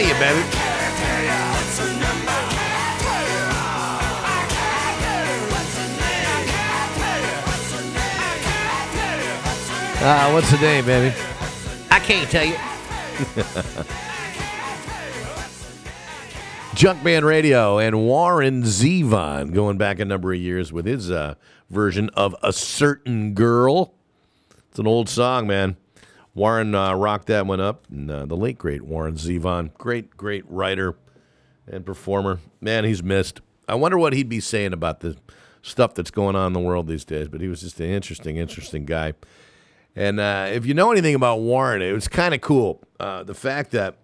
tell you, baby. What's? Uh, what's the name, baby? I can't tell you. Junkman Radio and Warren Zevon going back a number of years with his uh, version of A Certain Girl. It's an old song, man. Warren uh, rocked that one up. And, uh, the late, great Warren Zevon. Great, great writer and performer. Man, he's missed. I wonder what he'd be saying about the stuff that's going on in the world these days, but he was just an interesting, interesting guy. And uh, if you know anything about Warren, it was kind of cool. Uh, the fact that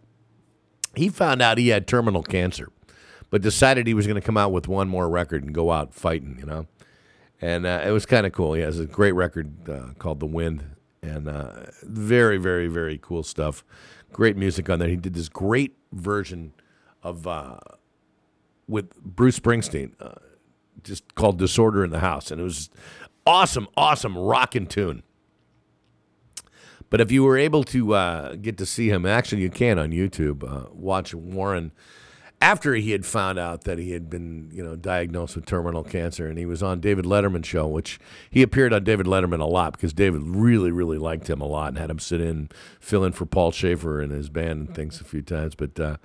he found out he had terminal cancer, but decided he was going to come out with one more record and go out fighting, you know? And uh, it was kind of cool. He has a great record uh, called The Wind, and uh, very, very, very cool stuff. Great music on there. He did this great version of uh, with Bruce Springsteen, uh, just called "Disorder in the House," and it was awesome, awesome rockin' tune. But if you were able to uh, get to see him, actually, you can on YouTube uh, watch Warren after he had found out that he had been, you know, diagnosed with terminal cancer, and he was on David Letterman's show, which he appeared on David Letterman a lot because David really, really liked him a lot and had him sit in, fill in for Paul Shaffer and his band and things a few times. But uh,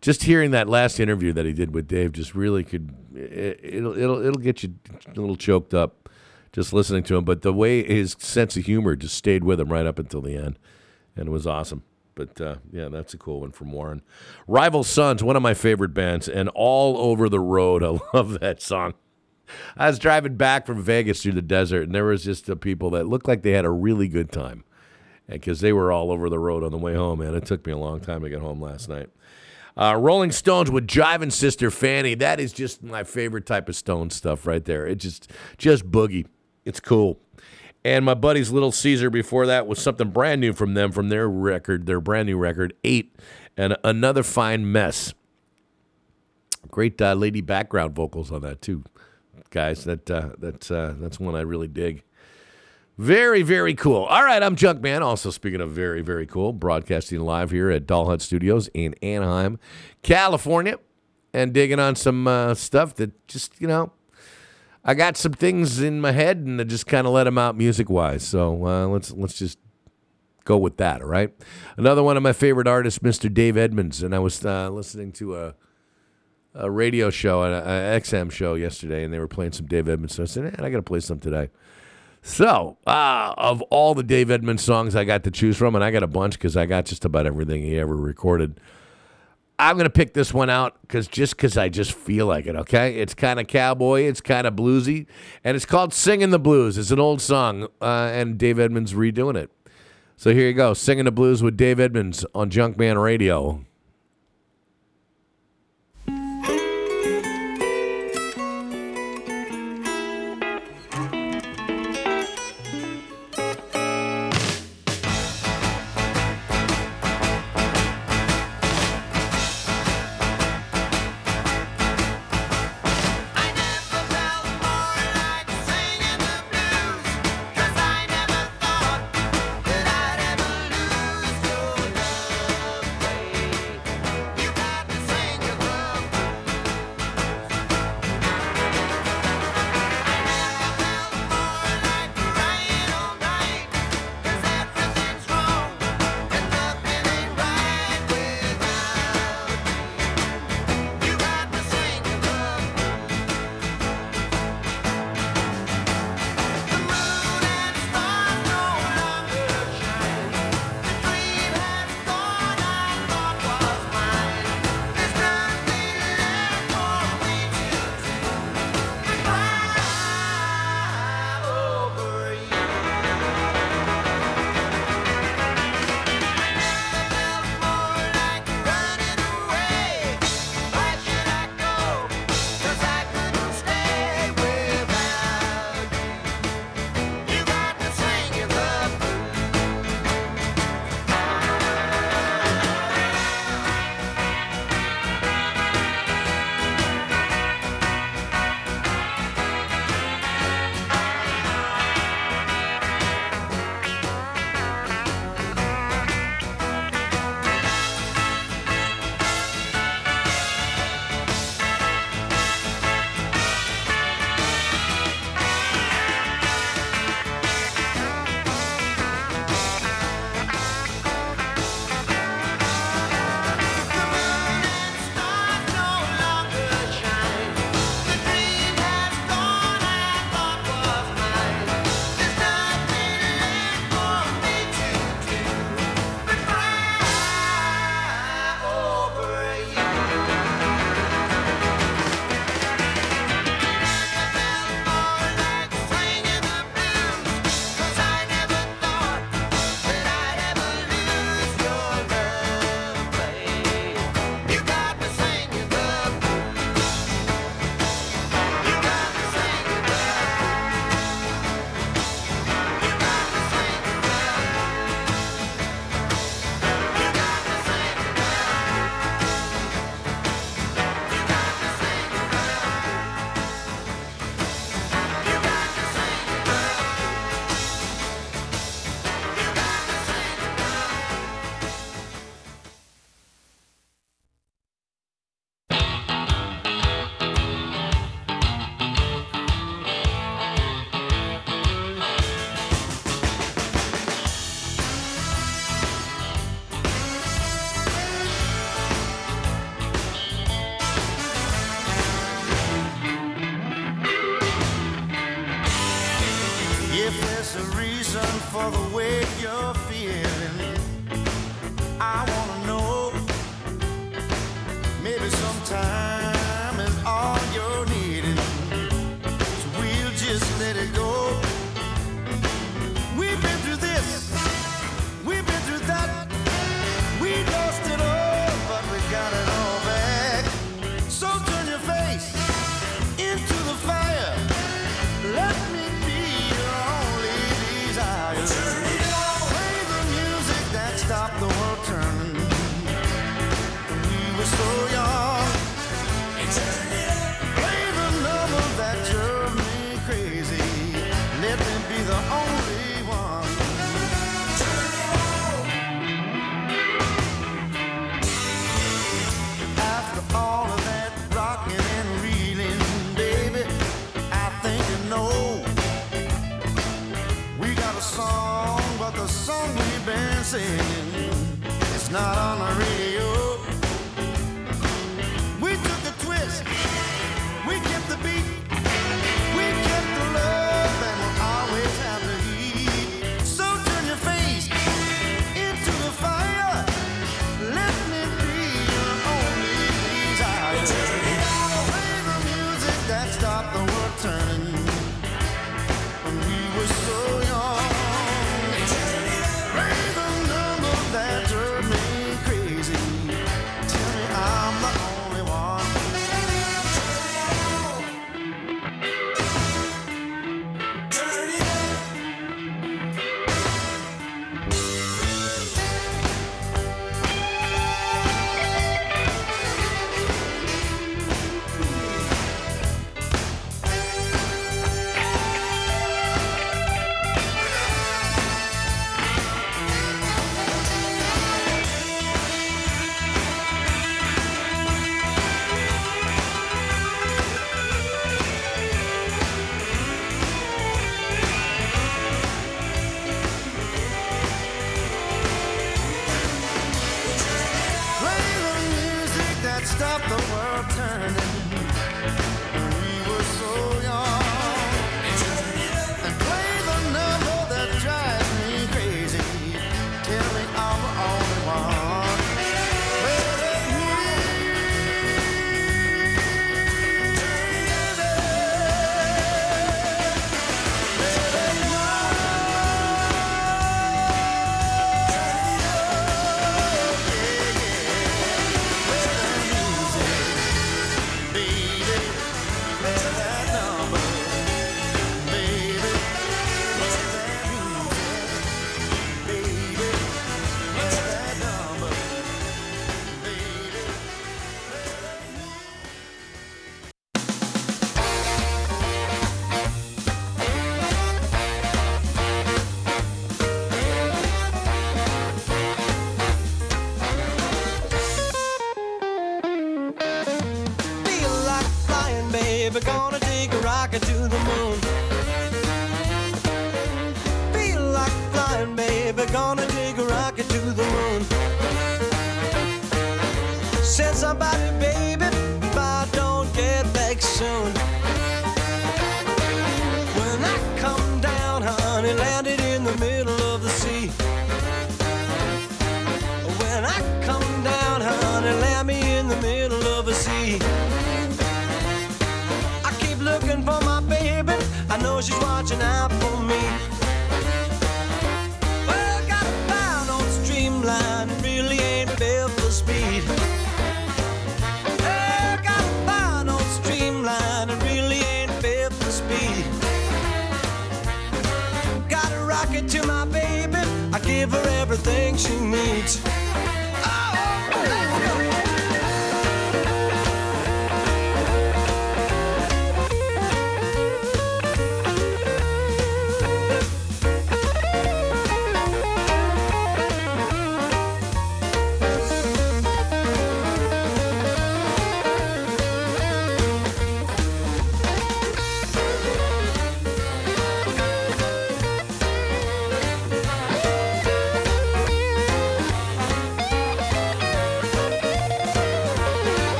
just hearing that last interview that he did with Dave just really could it, it'll it'll it'll get you a little choked up just listening to him. But the way his sense of humor just stayed with him right up until the end, and it was awesome. But uh, yeah, that's a cool one from Warren. Rival Sons, one of my favorite bands, and all over the road. I love that song. I was driving back from Vegas through the desert, and there was just the people that looked like they had a really good time, because they were all over the road on the way home. Man, it took me a long time to get home last night. Uh, Rolling Stones with Jiving Sister Fanny. That is just my favorite type of Stone stuff right there. It just just boogie. It's cool. And my buddy's Little Caesar before that was something brand new from them from their record, their brand new record, Eight, and another fine mess. Great uh, lady background vocals on that too, guys. That uh, that's uh, that's one I really dig. Very very cool. All right, I'm Junkman. Also speaking of very very cool, broadcasting live here at Doll Hut Studios in Anaheim, California, and digging on some uh, stuff that just you know. I got some things in my head, and I just kind of let them out music wise. So uh, let's let's just go with that. All right. Another one of my favorite artists, Mr. Dave Edmunds, and I was uh, listening to a a radio show, an XM show yesterday, and they were playing some Dave Edmunds. So I said, "Man, I got to play some today." So, uh, of all the Dave Edmunds songs I got to choose from, and I got a bunch because I got just about everything he ever recorded. I'm gonna pick this one out because just because I just feel like it. Okay, it's kind of cowboy, it's kind of bluesy, and it's called "Singing the Blues." It's an old song, uh, and Dave Edmunds redoing it. So here you go, "Singing the Blues" with Dave Edmunds on Junkman Radio.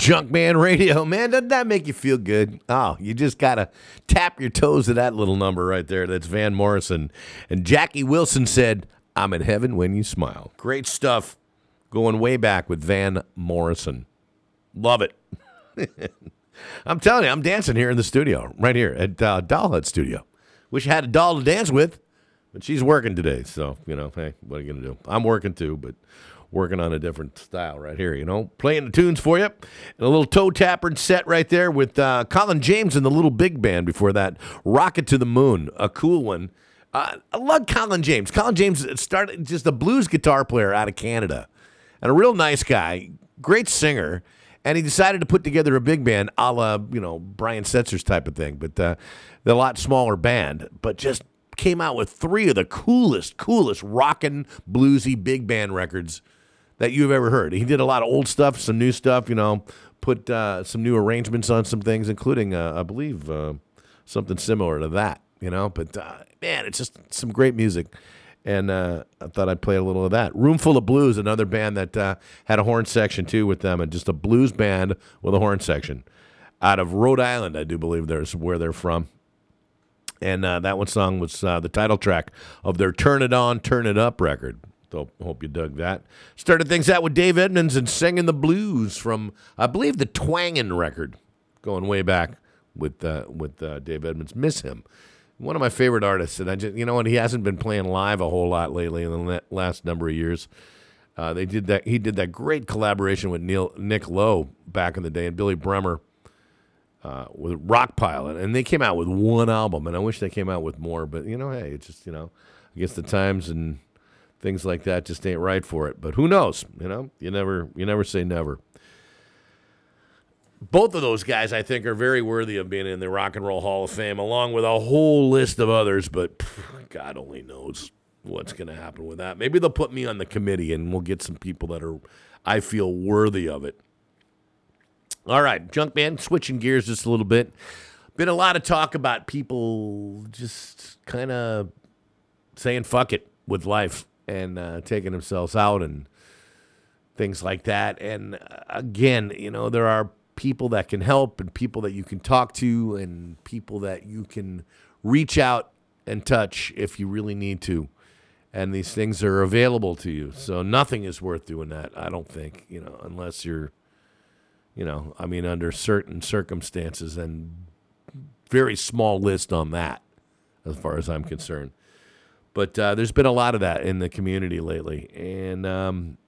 Junkman Radio, man, doesn't that make you feel good? Oh, you just gotta tap your toes to that little number right there. That's Van Morrison. And Jackie Wilson said, I'm in heaven when you smile. Great stuff going way back with Van Morrison. Love it. I'm telling you, I'm dancing here in the studio, right here at uh, Doll Hut Studio. Wish I had a doll to dance with, but she's working today. So, you know, hey, what are you going to do? I'm working too, but working on a different style right here, you know, playing the tunes for you. And a little toe tapper set right there with uh, Colin James and the Little Big Band before that. Rocket to the Moon, a cool one. Uh, I love Colin James. Colin James started just a blues guitar player out of Canada and a real nice guy, great singer. And he decided to put together a big band a la, you know, Brian Setzer's type of thing, but uh, lot smaller band, but just came out with three of the coolest, coolest rockin' bluesy big band records that you've ever heard. He did a lot of old stuff, some new stuff, you know, put uh, some new arrangements on some things, including, uh, I believe, uh, something similar to that, you know. But uh, man, it's just some great music. And uh, I thought I'd play a little of that. Roomful of Blues, another band that uh, had a horn section too with them, and just a blues band with a horn section out of Rhode Island, I do believe there's where they're from. And that one song was the title track of their Turn It On, Turn It Up record. So hope you dug that. Started things out with Dave Edmunds and singing the blues from, I believe, the Twangin' record, going way back with uh, with uh, Dave Edmunds. Miss him. One of my favorite artists, and I just, you know what, he hasn't been playing live a whole lot lately in the last number of years. Uh, they did that. He did that great collaboration with Neil Nick Lowe back in the day, and Billy Bremner uh, with Rockpile, and they came out with one album, and I wish they came out with more. But you know, hey, it's just you know, I guess the times and things like that just ain't right for it. But who knows? You know, you never you never say never. Both of those guys, I think, are very worthy of being in the Rock and Roll Hall of Fame, along with a whole list of others. But pff, God only knows what's going to happen with that. Maybe they'll put me on the committee and we'll get some people that are, I feel, worthy of it. All right, Junkman, switching gears just a little bit. Been a lot of talk about people just kind of saying fuck it with life and uh, taking themselves out and things like that. And uh, again, you know, there are people that can help and people that you can talk to and people that you can reach out and touch if you really need to. And these things are available to you. So nothing is worth doing that, I don't think, you know, unless you're, you know, I mean, under certain circumstances and very small list on that, as far as I'm concerned. But uh, there's been a lot of that in the community lately. And, um,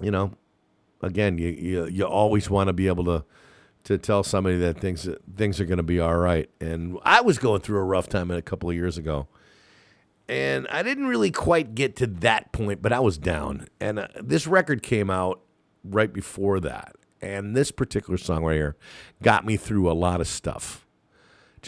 you know, again, you you, you always want to be able to to tell somebody that things things are going to be all right. And I was going through a rough time a couple of years ago, and I didn't really quite get to that point, but I was down. And uh, this record came out right before that, and this particular song right here got me through a lot of stuff.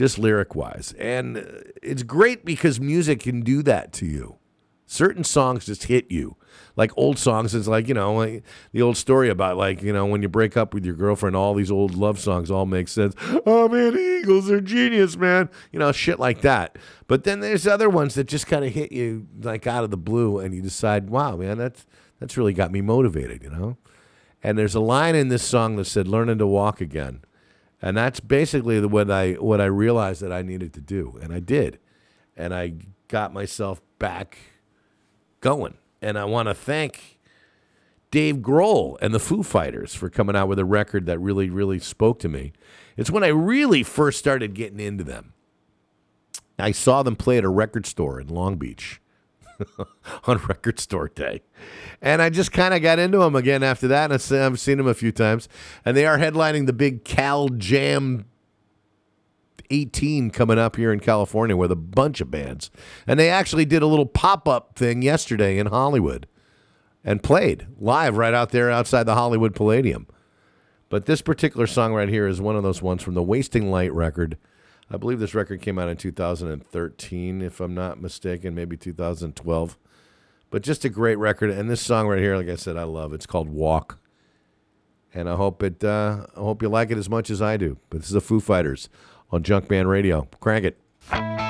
Just lyric wise. And uh, it's great because music can do that to you. Certain songs just hit you. Like old songs it's like you know like the old story about like you know when you break up with your girlfriend all these old love songs all make sense. Oh man eagles are genius man. You know shit like that. But then there's other ones that just kind of hit you like out of the blue and you decide wow man that's that's really got me motivated you know? And there's a line in this song that said learning to walk again and that's basically the, what i what i realized that i needed to do and i did and i got myself back going. And I want to thank Dave Grohl and the Foo Fighters for coming out with a record that really, really spoke to me. It's when I really first started getting into them. I saw them play at a record store in Long Beach on record store day. And I just kind of got into them again after that. And I've- seen them a few times. And they are headlining the big Cal Jam 18 coming up here in California with a bunch of bands. And they actually did a little pop up thing yesterday in Hollywood and played live right out there outside the Hollywood Palladium. But this particular song right here is one of those ones from the Wasting Light record. I believe this record came out in 2013, if I'm not mistaken, maybe 2012. But just a great record. And this song right here, like I said, I love. It's called Walk. And I hope it. Uh, I hope you like it as much as I do. But this is the Foo Fighters on Junkman Radio. Crank it.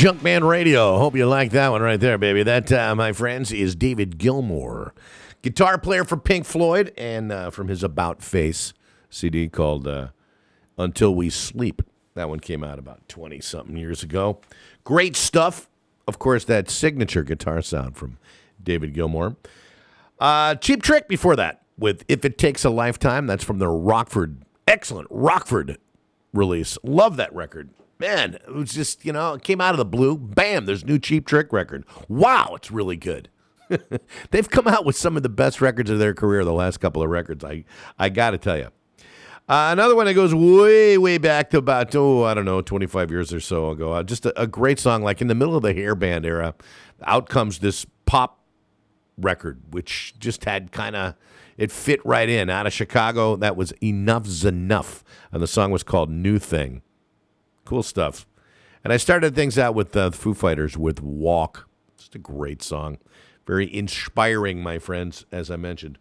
Junkman Radio. Hope you like that one right there, baby. That, uh, my friends, is David Gilmour, guitar player for Pink Floyd, and uh, from his About Face CD called uh, Until We Sleep. That one came out about 20 something years ago. Great stuff. Of course, that signature guitar sound from David Gilmour. Uh, Cheap Trick before that with If It Takes a Lifetime. That's from the Rockford, excellent Rockford release. Love that record. Man, it was just, you know, it came out of the blue. Bam, there's new Cheap Trick record. Wow, it's really good. They've come out with some of the best records of their career, the last couple of records, I, I got to tell you. Uh, another one that goes way, way back to about, oh, I don't know, 25 years or so ago. Uh, just a, a great song, like in the middle of the hair band era. Out comes this pop record, which just had kind of it fit right in. Out of Chicago, that was Enuff Z Nuff, and the song was called New Thing. Cool stuff. And I started things out with uh, the Foo Fighters with Walk. Just a great song, very inspiring, my friends. As I mentioned,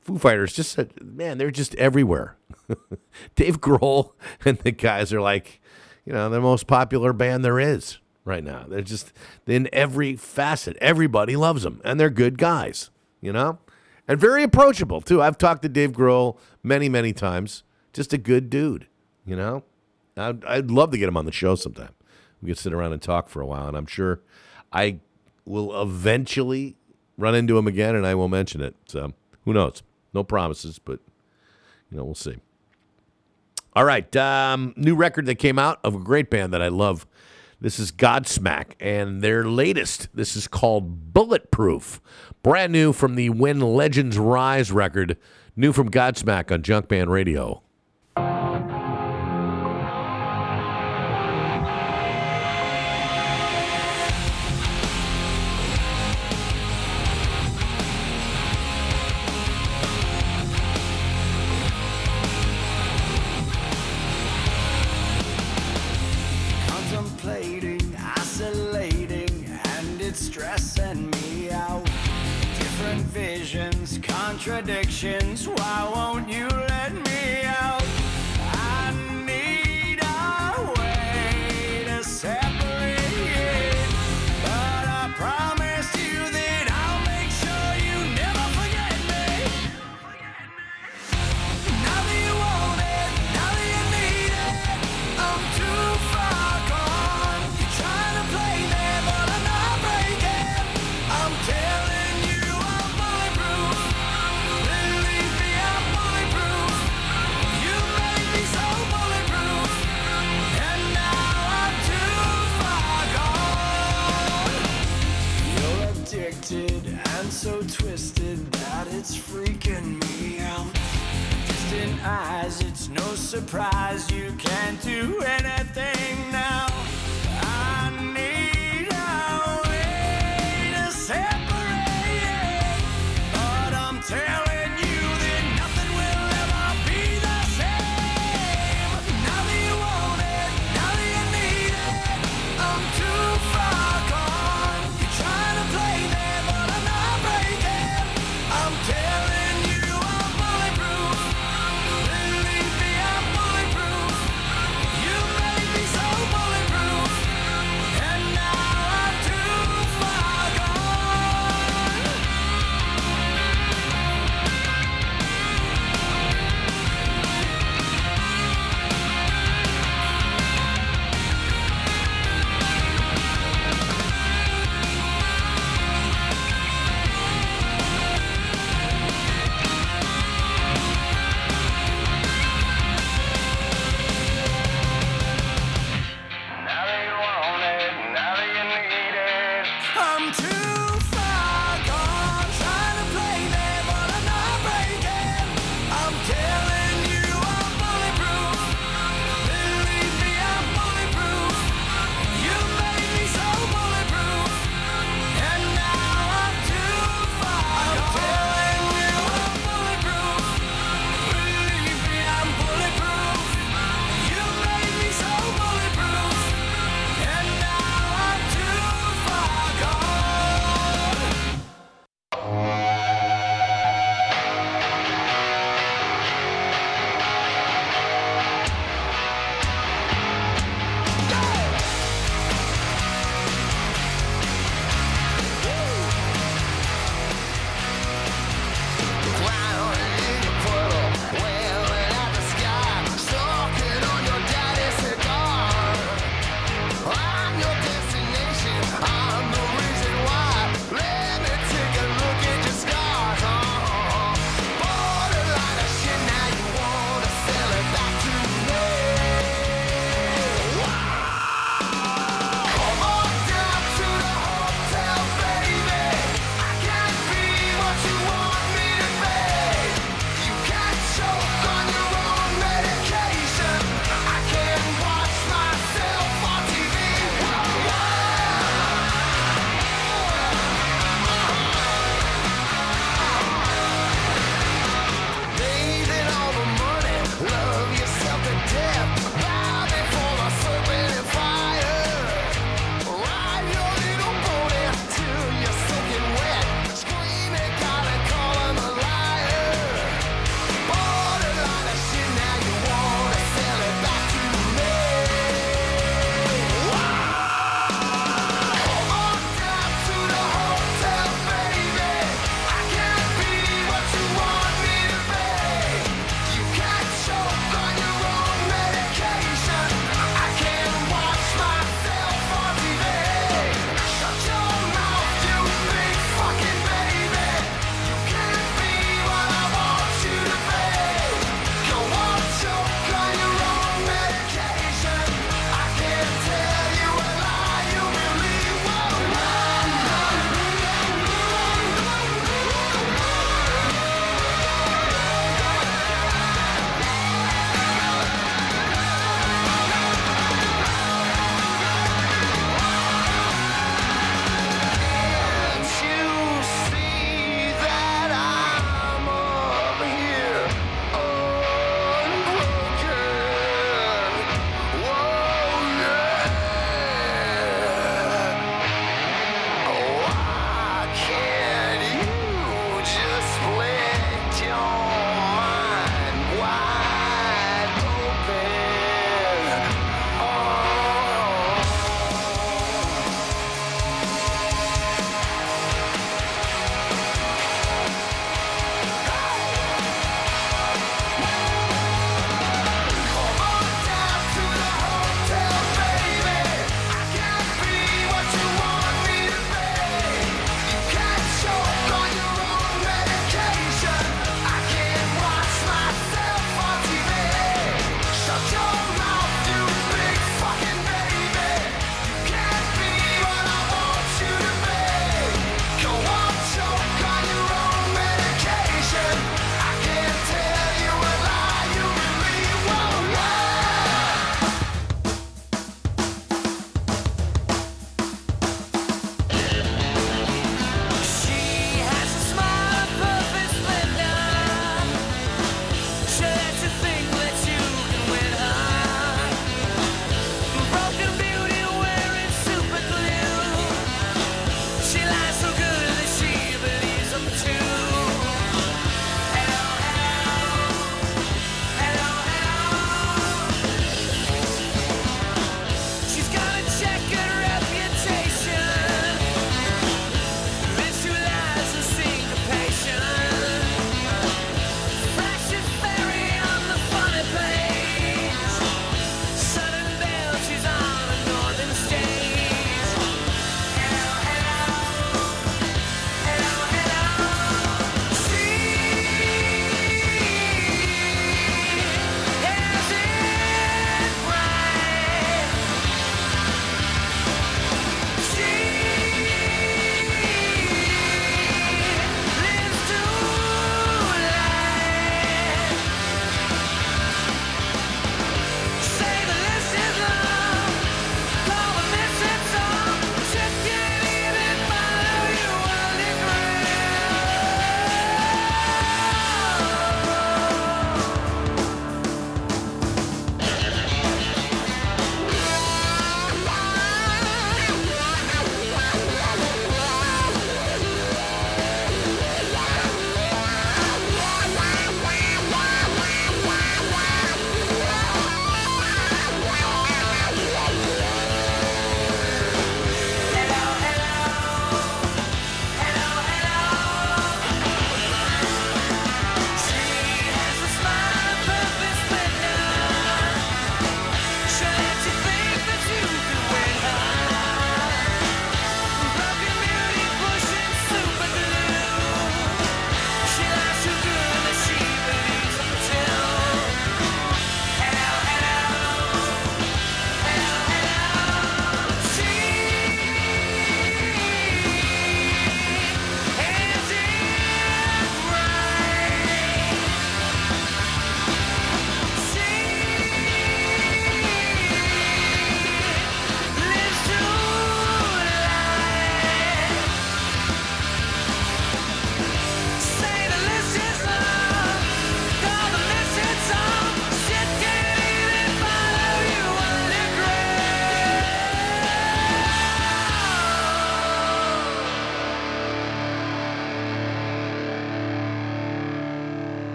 Foo Fighters just said, man, they're just everywhere. Dave Grohl and the guys are like, you know, the most popular band there is right now. They're just in every facet. Everybody loves them, and they're good guys, you know, and very approachable too. I've talked to Dave Grohl many, many times. Just a good dude, you know. I'd, I'd love to get him on the show sometime. We could sit around and talk for a while, and I'm sure I will eventually run into him again, and I will mention it. So who knows? No promises, but you know we'll see. All right, um, new record that came out of a great band that I love. This is Godsmack, and their latest. This is called Bulletproof, brand new from the When Legends Rise record, new from Godsmack on Junkman Radio. Surprise. You can't do anything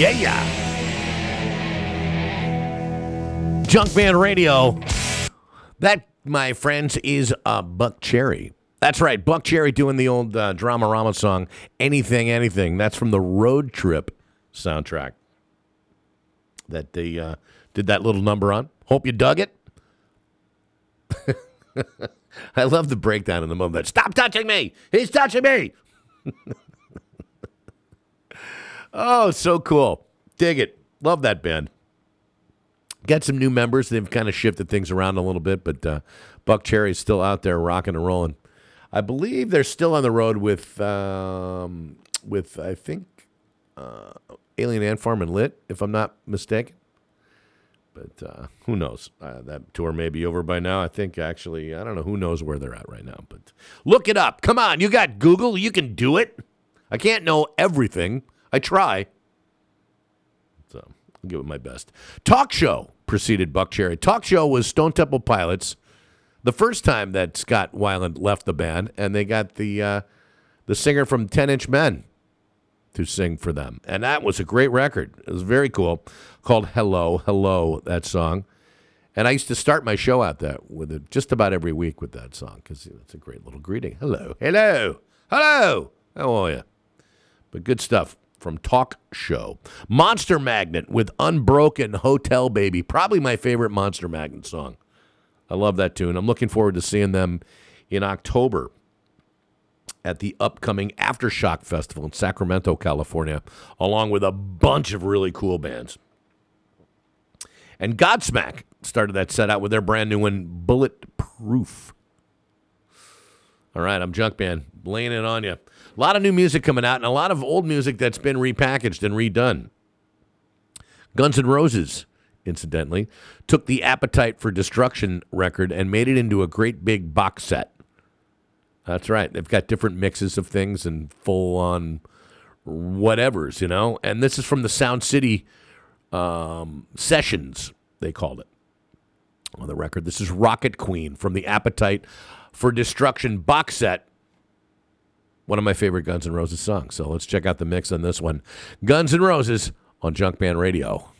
Yeah, yeah. Junkman Radio. That, my friends, is uh, Buckcherry. That's right, Buckcherry doing the old uh, Dramarama song, Anything, Anything. That's from the Road Trip soundtrack that they uh, did that little number on. Hope you dug it. I love the breakdown in the moment. Stop touching me! He's touching me! Oh, so cool. Dig it. Love that band. Got some new members. They've kind of shifted things around a little bit, but uh, Buckcherry's still out there rocking and rolling. I believe they're still on the road with, um, with I think, uh, Alien Ant Farm and Lit, if I'm not mistaken. But uh, who knows? Uh, that tour may be over by now. I think actually, I don't know. Who knows where they're at right now? But look it up. Come on, you got Google. You can do it. I can't know everything. I try. So I'll give it my best. Talk show preceded Buckcherry. Talk show was Stone Temple Pilots. The first time that Scott Weiland left the band, and they got the uh, the singer from Ten Inch Men to sing for them, and that was a great record. It was very cool, called "Hello, Hello." That song, and I used to start my show out that with it just about every week with that song because it's a great little greeting. Hello, hello, hello. How are you? But good stuff from Talk Show. Monster Magnet with Unbroken Hotel Baby. Probably my favorite Monster Magnet song. I love that tune. I'm looking forward to seeing them in October at the upcoming Aftershock Festival in Sacramento, California, along with a bunch of really cool bands. And Godsmack started that set out with their brand new one, Bulletproof. All right, I'm Junk Junkman, laying it on you. A lot of new music coming out and a lot of old music that's been repackaged and redone. Guns N' Roses, incidentally, took the Appetite for Destruction record and made it into a great big box set. That's right. They've got different mixes of things and full on whatevers, you know. And this is from the Sound City um, sessions, they called it on the record. This is Rocket Queen from the Appetite for Destruction box set. One of my favorite Guns N' Roses songs. So let's check out the mix on this one. Guns N' Roses on Junkman Radio.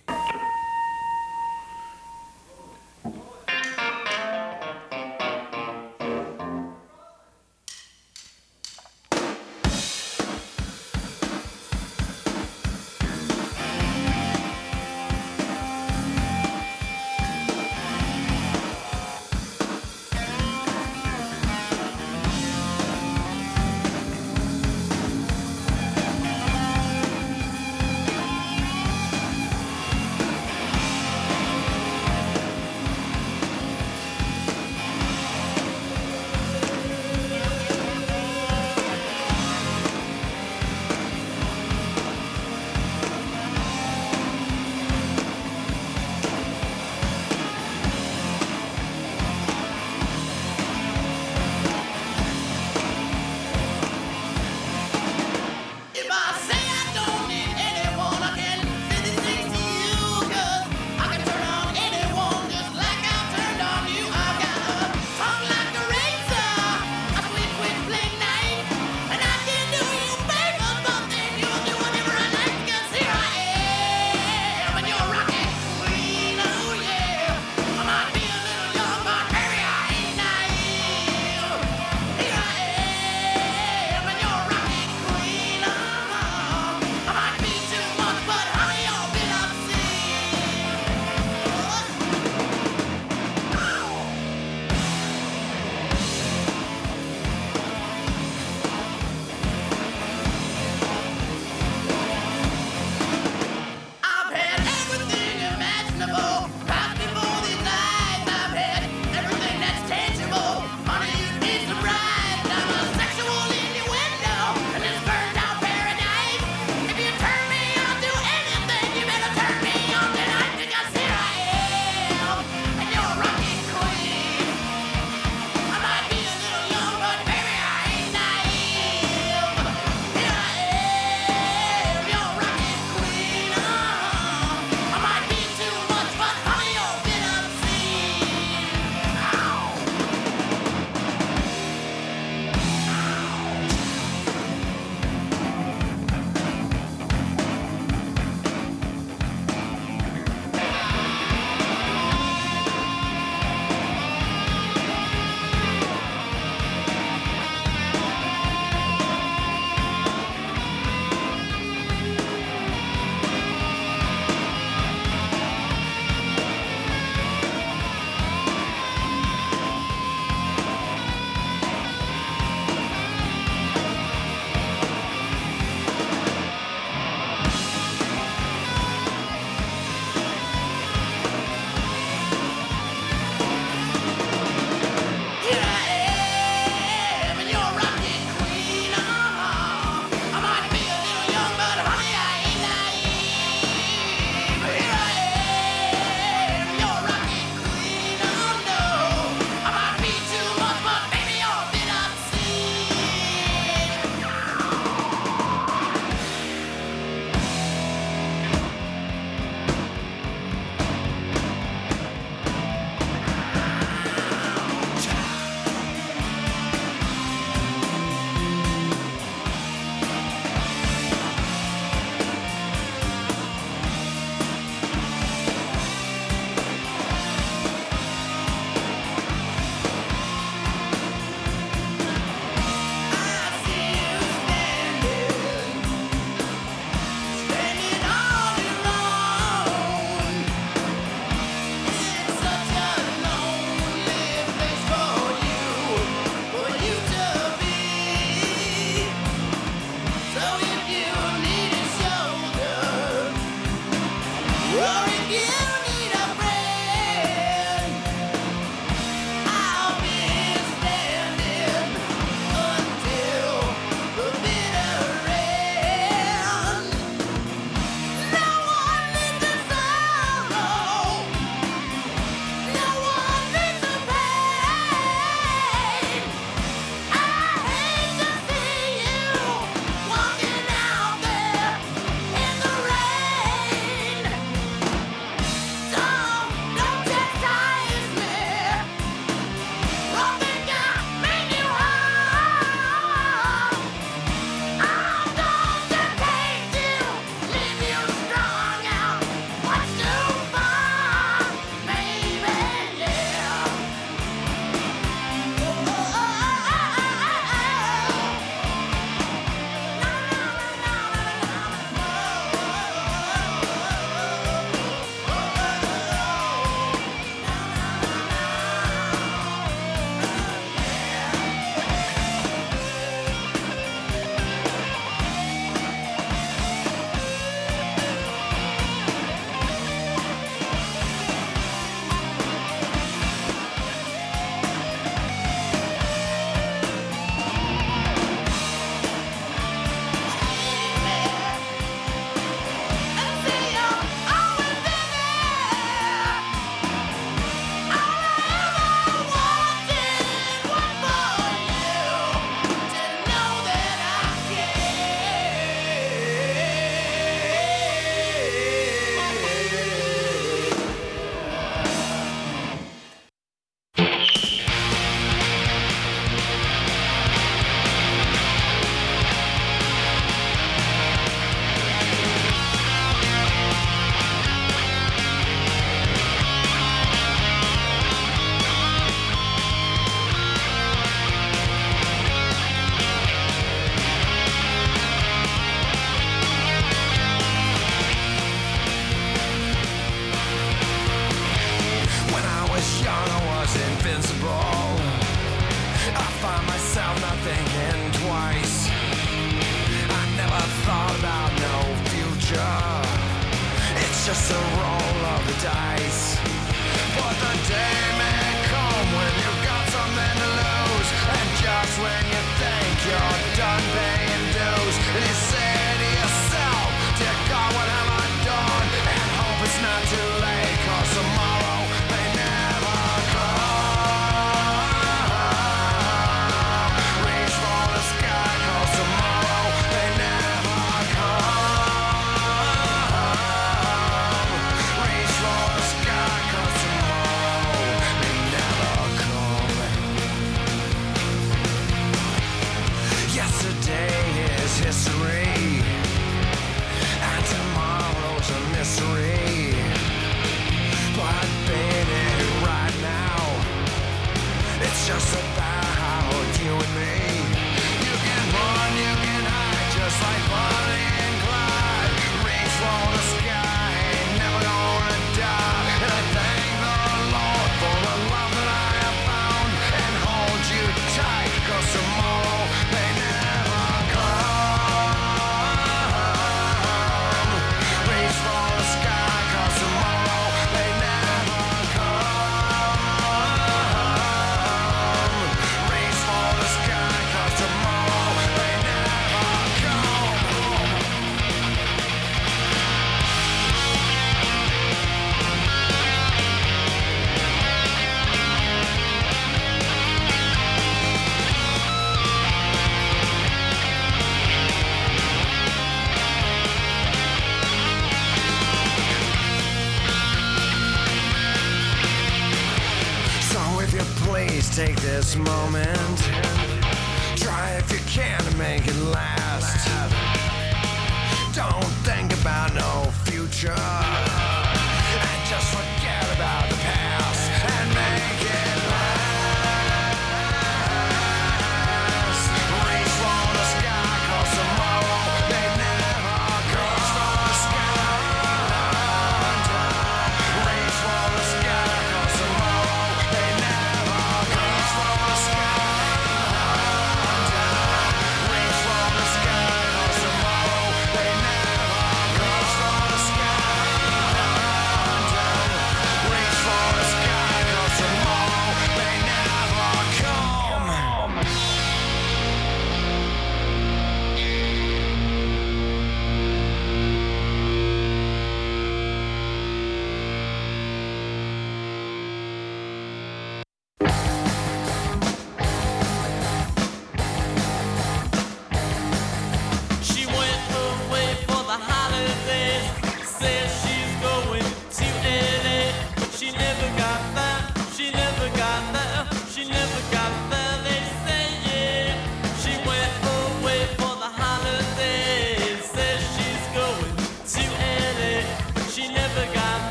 This moment,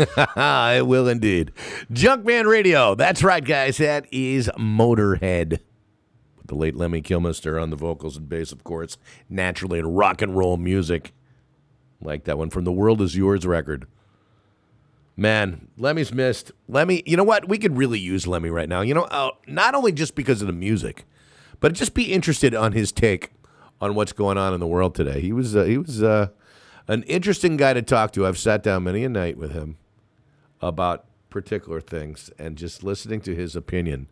it will indeed. Junkman Radio. That's right, guys. That is Motorhead. With the late Lemmy Kilmister on the vocals and bass, of course. Naturally, in rock and roll music. Like that one from the World Is Yours record. Man, Lemmy's missed. Lemmy, you know what? We could really use Lemmy right now. You know, uh, not only just because of the music, but just be interested on his take on what's going on in the world today. He was uh, he was uh, an interesting guy to talk to. I've sat down many a night with him about particular things and just listening to his opinion.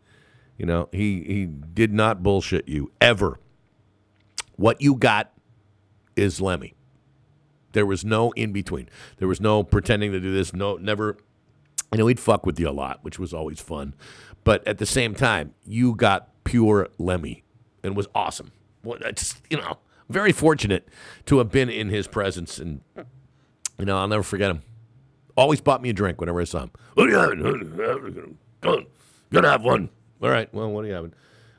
You know, he he did not bullshit you ever. What you got is Lemmy. There was no in between. There was no pretending to do this. No, never. You know, he'd fuck with you a lot, which was always fun. But at the same time, you got pure Lemmy, and was awesome. Well, just you know, very fortunate to have been in his presence, and you know, I'll never forget him. Always bought me a drink whenever I saw him. What are you having? Come on, gotta have one. All right. Well, what are you having?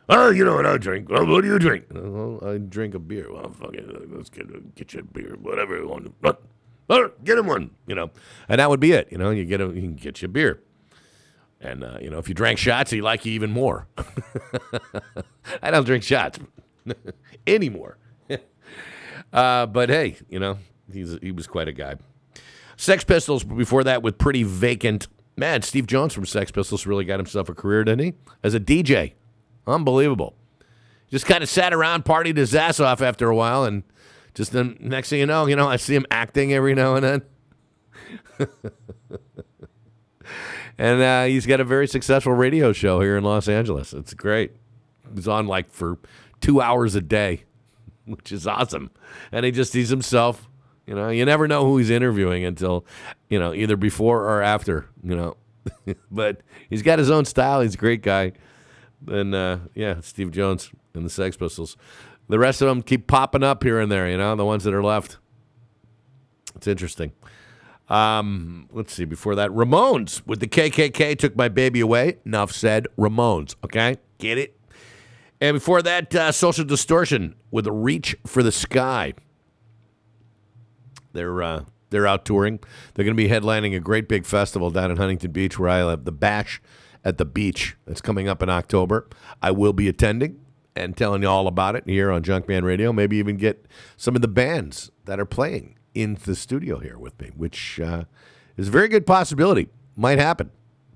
Oh, you know what I drink. Well, what do you drink? Well, I drink a beer. Well, fuck it. Let's get get you a beer, whatever you want. But, right, get him one. You know, and that would be it. You know, you get him, you can get you a beer. And uh, you know, if you drank shots, he'd like you even more. I don't drink shots anymore. uh, but hey, you know, he's he was quite a guy. Sex Pistols before that with pretty vacant. Man, Steve Jones from Sex Pistols really got himself a career, didn't he? As a DJ. Unbelievable. Just kind of sat around, partied his ass off after a while, and just then next thing you know, you know, I see him acting every now and then. and uh, he's got a very successful radio show here in Los Angeles. It's great. He's on like for two hours a day, which is awesome. And he just sees himself. You know, you never know who he's interviewing until, you know, either before or after, you know. but he's got his own style. He's a great guy. And uh, yeah, Steve Jones and the Sex Pistols. The rest of them keep popping up here and there, you know, the ones that are left. It's interesting. Um, let's see. Before that, Ramones with the KKK took my baby away. Enough said. Ramones. Okay, get it. And before that, uh, Social Distortion with a Reach for the Sky. They're uh, they're out touring. They're going to be headlining a great big festival down in Huntington Beach where I live, the Bash at the beach that's coming up in October. I will be attending and telling you all about it here on Junkman Radio. Maybe even get some of the bands that are playing in the studio here with me, which uh, is a very good possibility. Might happen.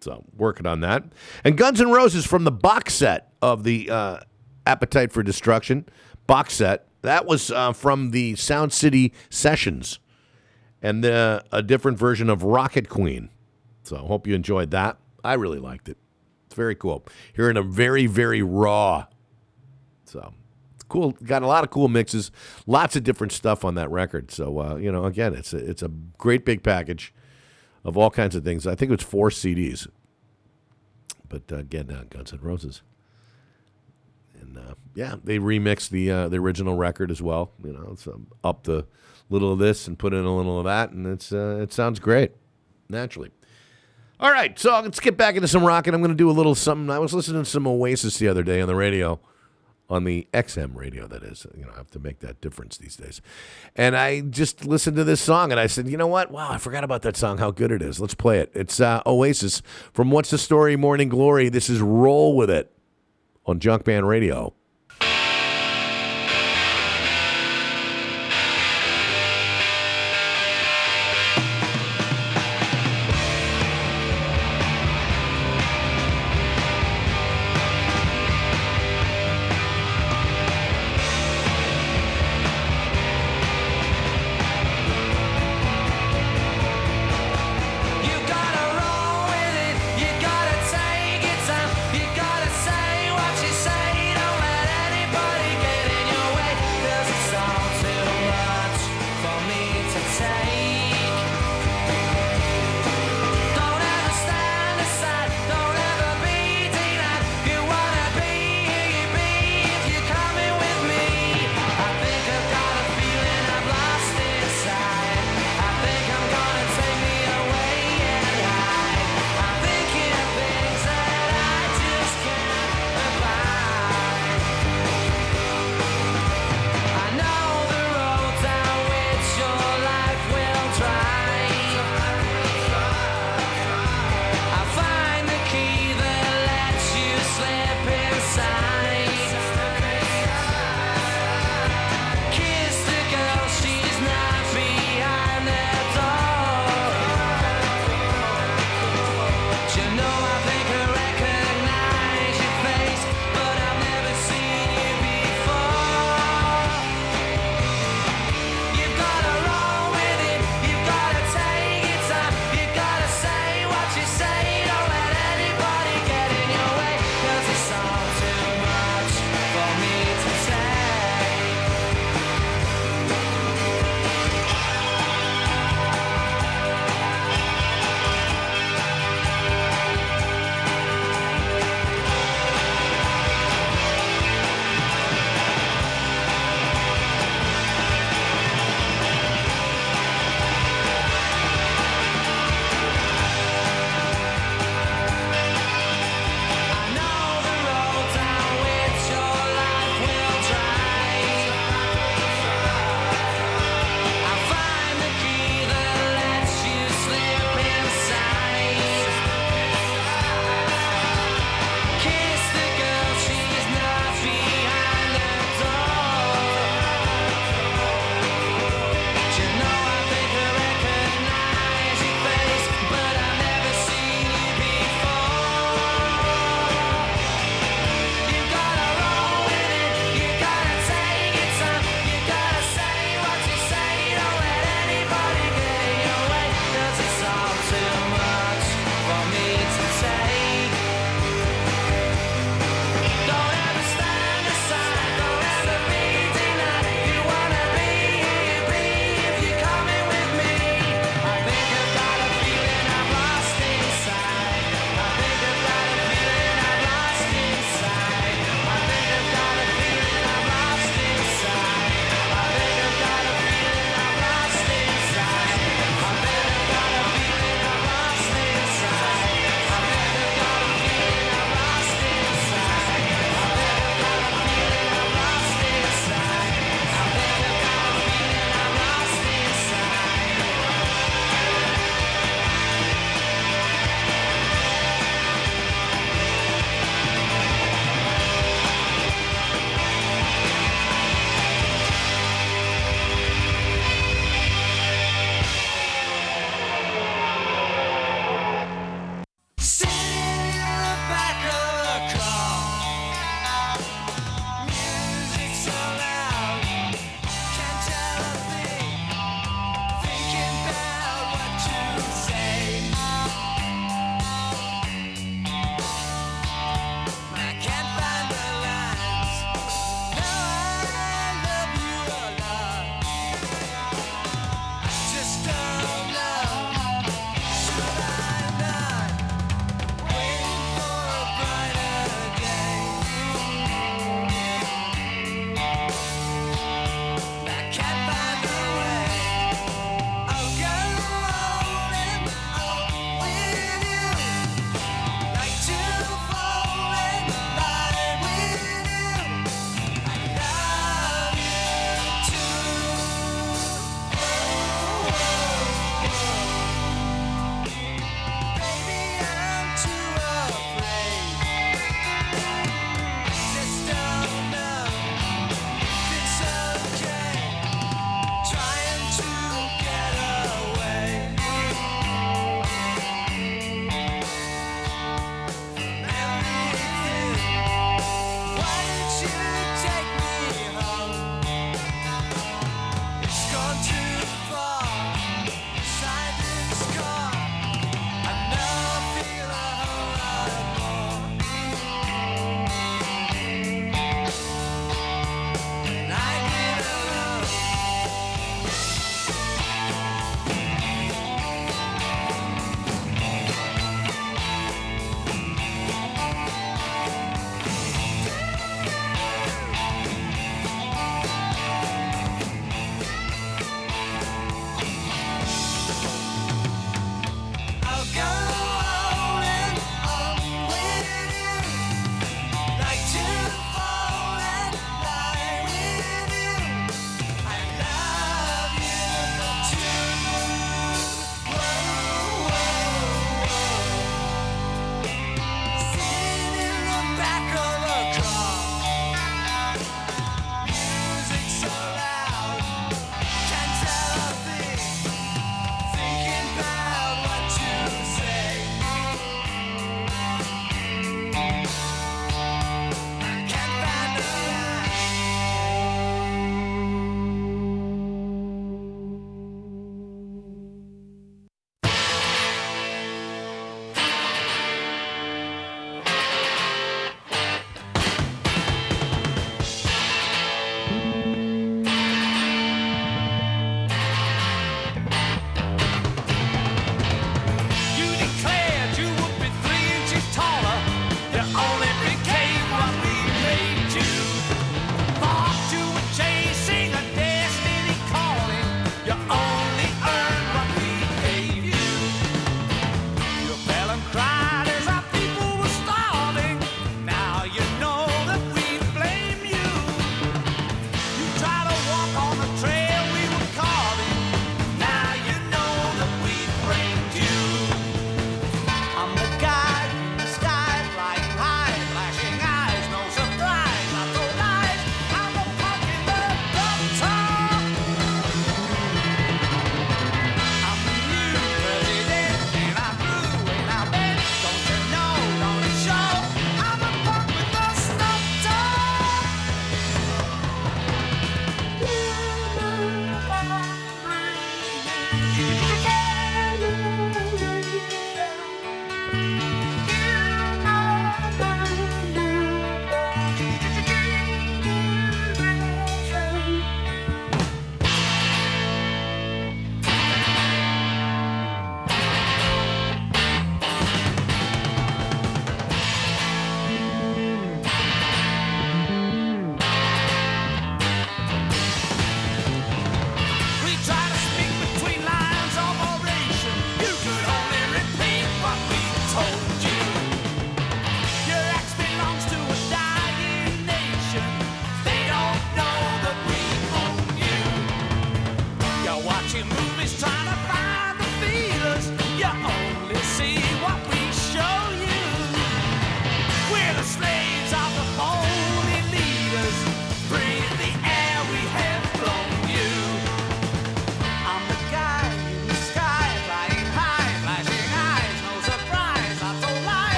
So working on that. And Guns N' Roses from the box set of the uh, Appetite for Destruction box set. That was uh, from the Sound City Sessions and uh, a different version of Rocket Queen. So I hope you enjoyed that. I really liked it. It's very cool. Hearing a very, very raw. So it's cool. Got a lot of cool mixes, lots of different stuff on that record. So uh, you know, again, it's a, it's a great big package of all kinds of things. I think it was four CDs. But uh, again, uh, Guns N' Roses. Yeah, they remixed the uh, the original record as well. You know, so up the little of this and put in a little of that, and it's uh, it sounds great naturally. All right, so let's get back into some rock, and I'm going to do a little something. I was listening to some Oasis the other day on the radio, on the XM radio, that is. You know, I have to make that difference these days. And I just listened to this song, and I said, you know what? Wow, I forgot about that song, how good it is. Let's play it. It's uh, Oasis from What's the Story, Morning Glory. This is Roll With It on Junkman Radio.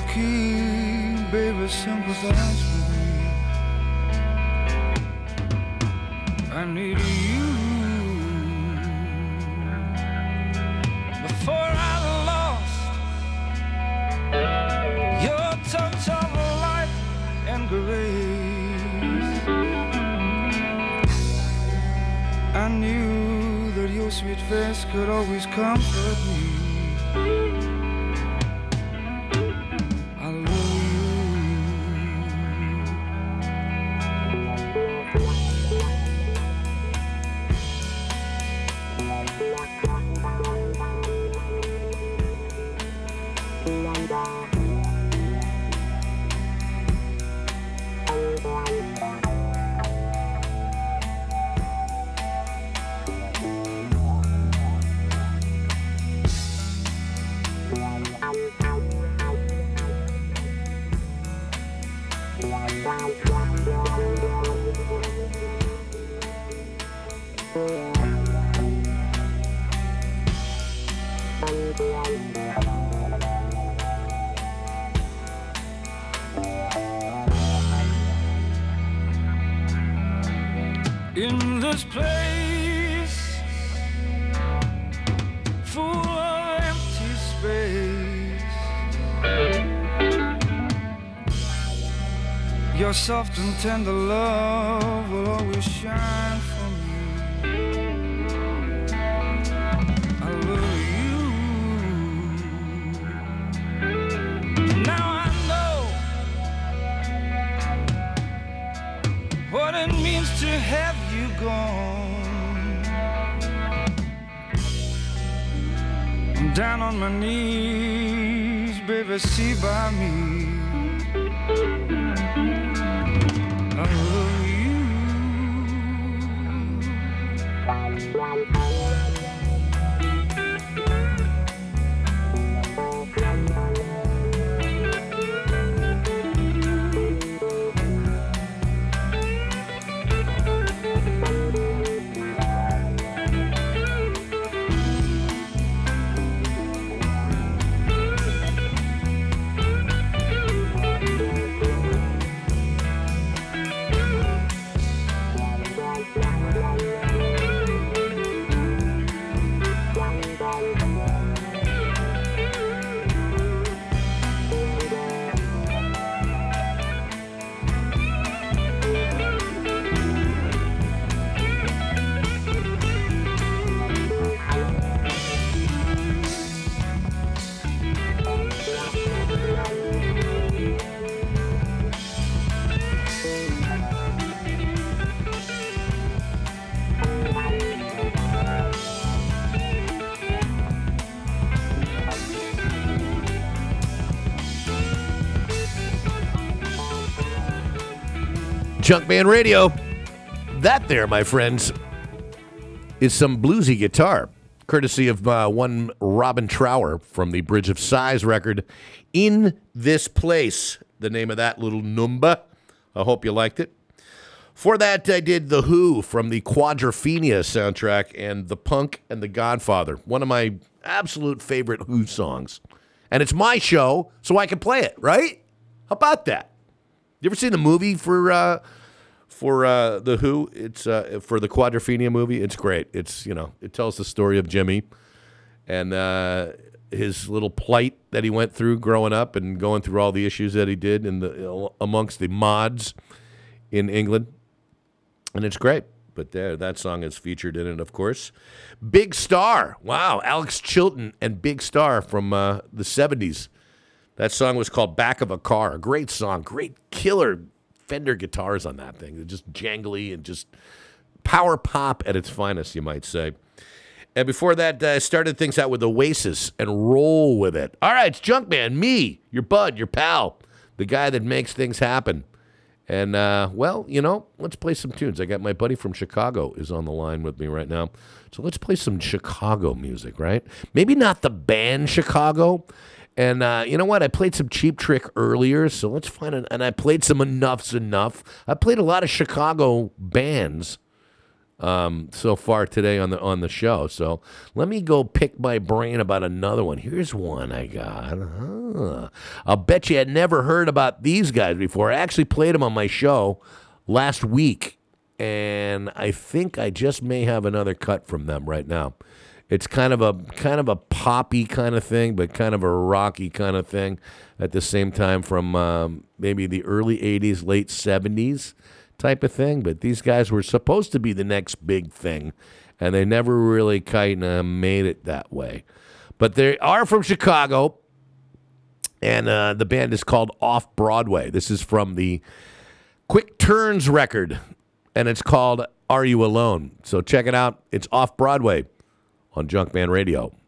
The key, baby. Sympathize tender love Junkman Radio. That there, my friends, is some bluesy guitar. courtesy of uh, one Robin Trower from the Bridge of Sighs record, In This Place, the name of that little number. I hope you liked it. For that, I did The Who from the Quadrophenia soundtrack and The Punk and The Godfather, one of my absolute favorite Who songs. And it's my show, so I can play it, right? How about that? You ever seen the movie for uh, for uh, the Who? It's uh, for the Quadrophenia movie. It's great. It's you know it tells the story of Jimmy and uh, his little plight that he went through growing up and going through all the issues that he did in the amongst the mods in England, and it's great. But there, that song is featured in it, of course. Big Star, wow, Alex Chilton and Big Star from uh, the '70s. That song was called "Back of a Car." A great song, great killer Fender guitars on that thing. They're just jangly and just power pop at its finest, you might say. And before that, I uh, started things out with Oasis and roll with it. All right, it's Junkman, me, your bud, your pal, the guy that makes things happen. And uh, well, you know, let's play some tunes. I got my buddy from Chicago is on the line with me right now. So let's play some Chicago music, right? Maybe not the band Chicago. And uh, you know what? I played some Cheap Trick earlier, so let's find an. And I played some Enuff Z Nuff. I played a lot of Chicago bands um, so far today on the on the show. So let me go pick my brain about another one. Here's one I got. Huh. I'll bet you had never heard about these guys before. I actually played them on my show last week, and I think I just may have another cut from them right now. It's kind of a kind of a poppy kind of thing, but kind of a rocky kind of thing at the same time from um, maybe the early '80s, late '70s type of thing. But these guys were supposed to be the next big thing, and they never really kind of made it that way. But they are from Chicago, and uh, the band is called Off Broadway. This is from the Quick Turns record, and it's called Are You Alone? So check it out. It's Off Broadway on Junkman Radio.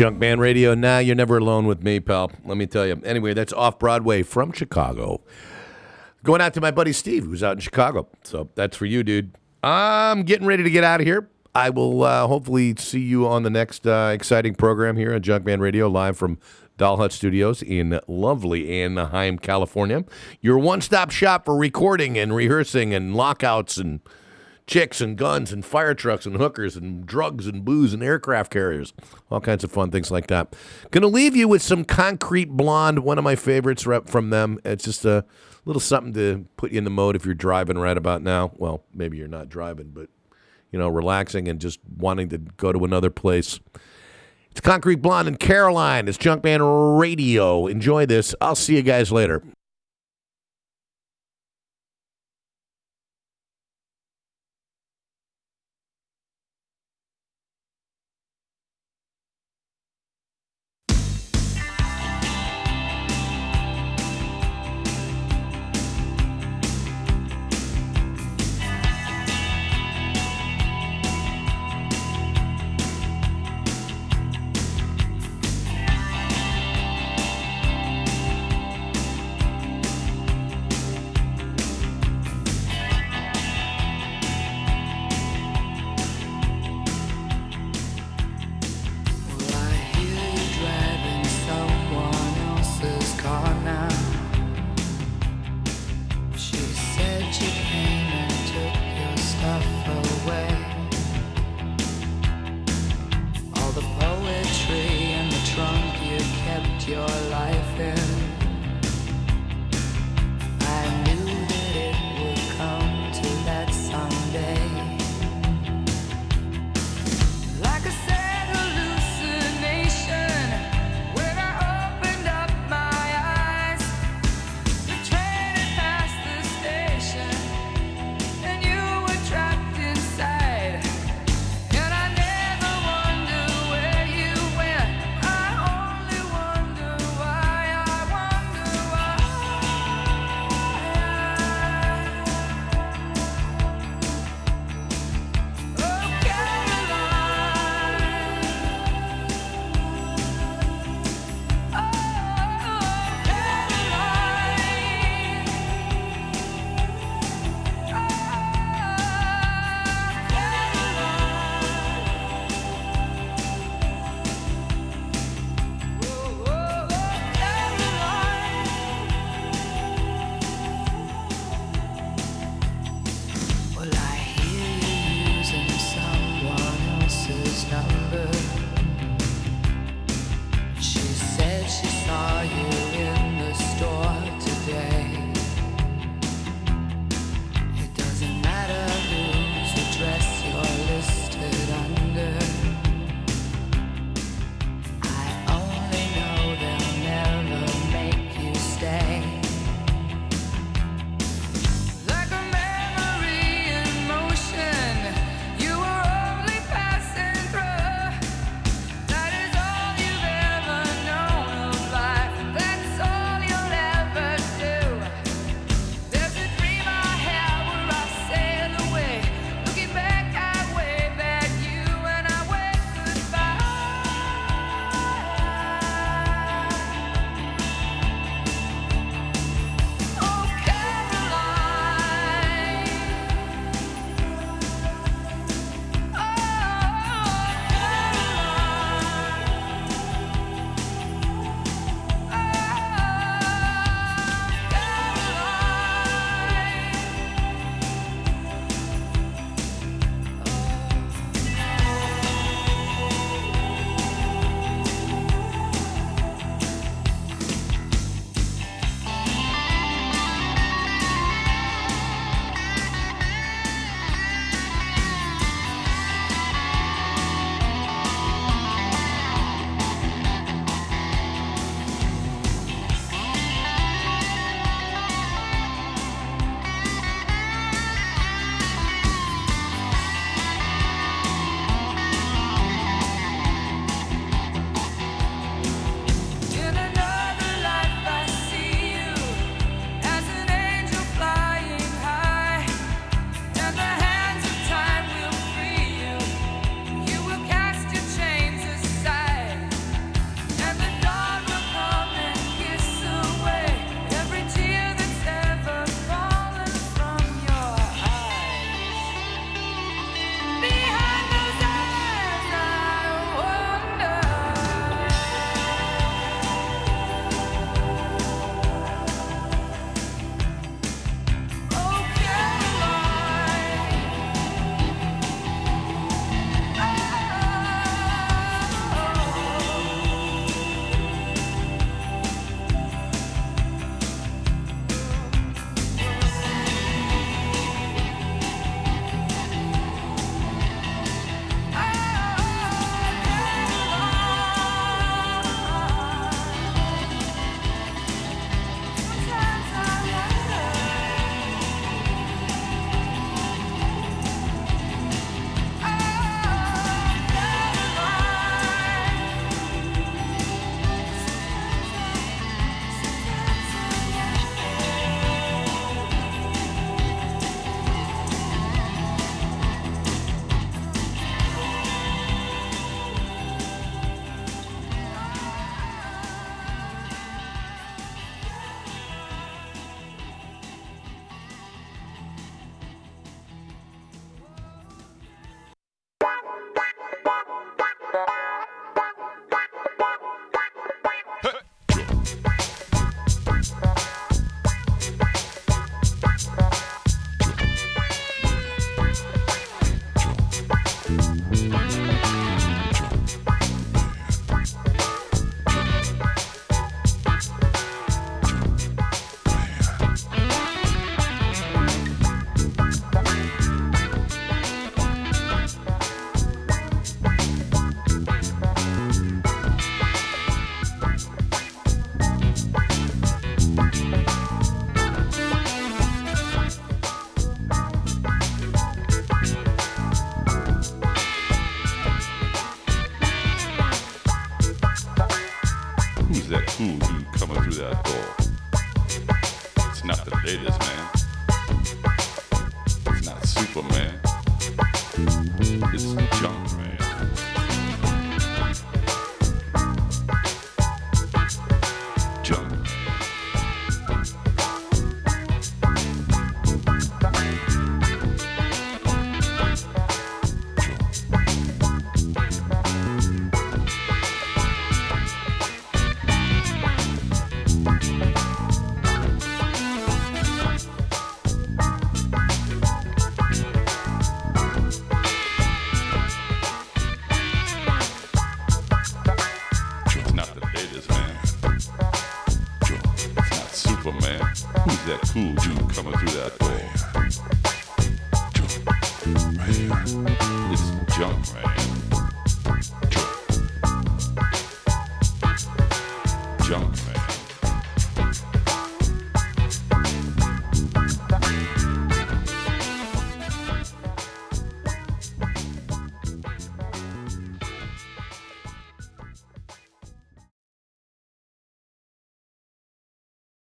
Junkman Radio. Now you're never alone with me, pal. Let me tell you. Anyway, that's off Broadway from Chicago. Going out to my buddy Steve, who's out in Chicago. So that's for you, dude. I'm getting ready to get out of here. I will uh, hopefully see you on the next uh, exciting program here on Junkman Radio, live from Doll Hut Studios in lovely Anaheim, California. Your one stop shop for recording and rehearsing and lockouts and chicks and guns and fire trucks and hookers and drugs and booze and aircraft carriers. All kinds of fun things like that. Going to leave you with some Concrete Blonde, one of my favorites from them. It's just a little something to put you in the mode if you're driving right about now. Well, maybe you're not driving, but you know, relaxing and just wanting to go to another place. It's Concrete Blonde and Caroline. It's Junkman Radio. Enjoy this. I'll see you guys later.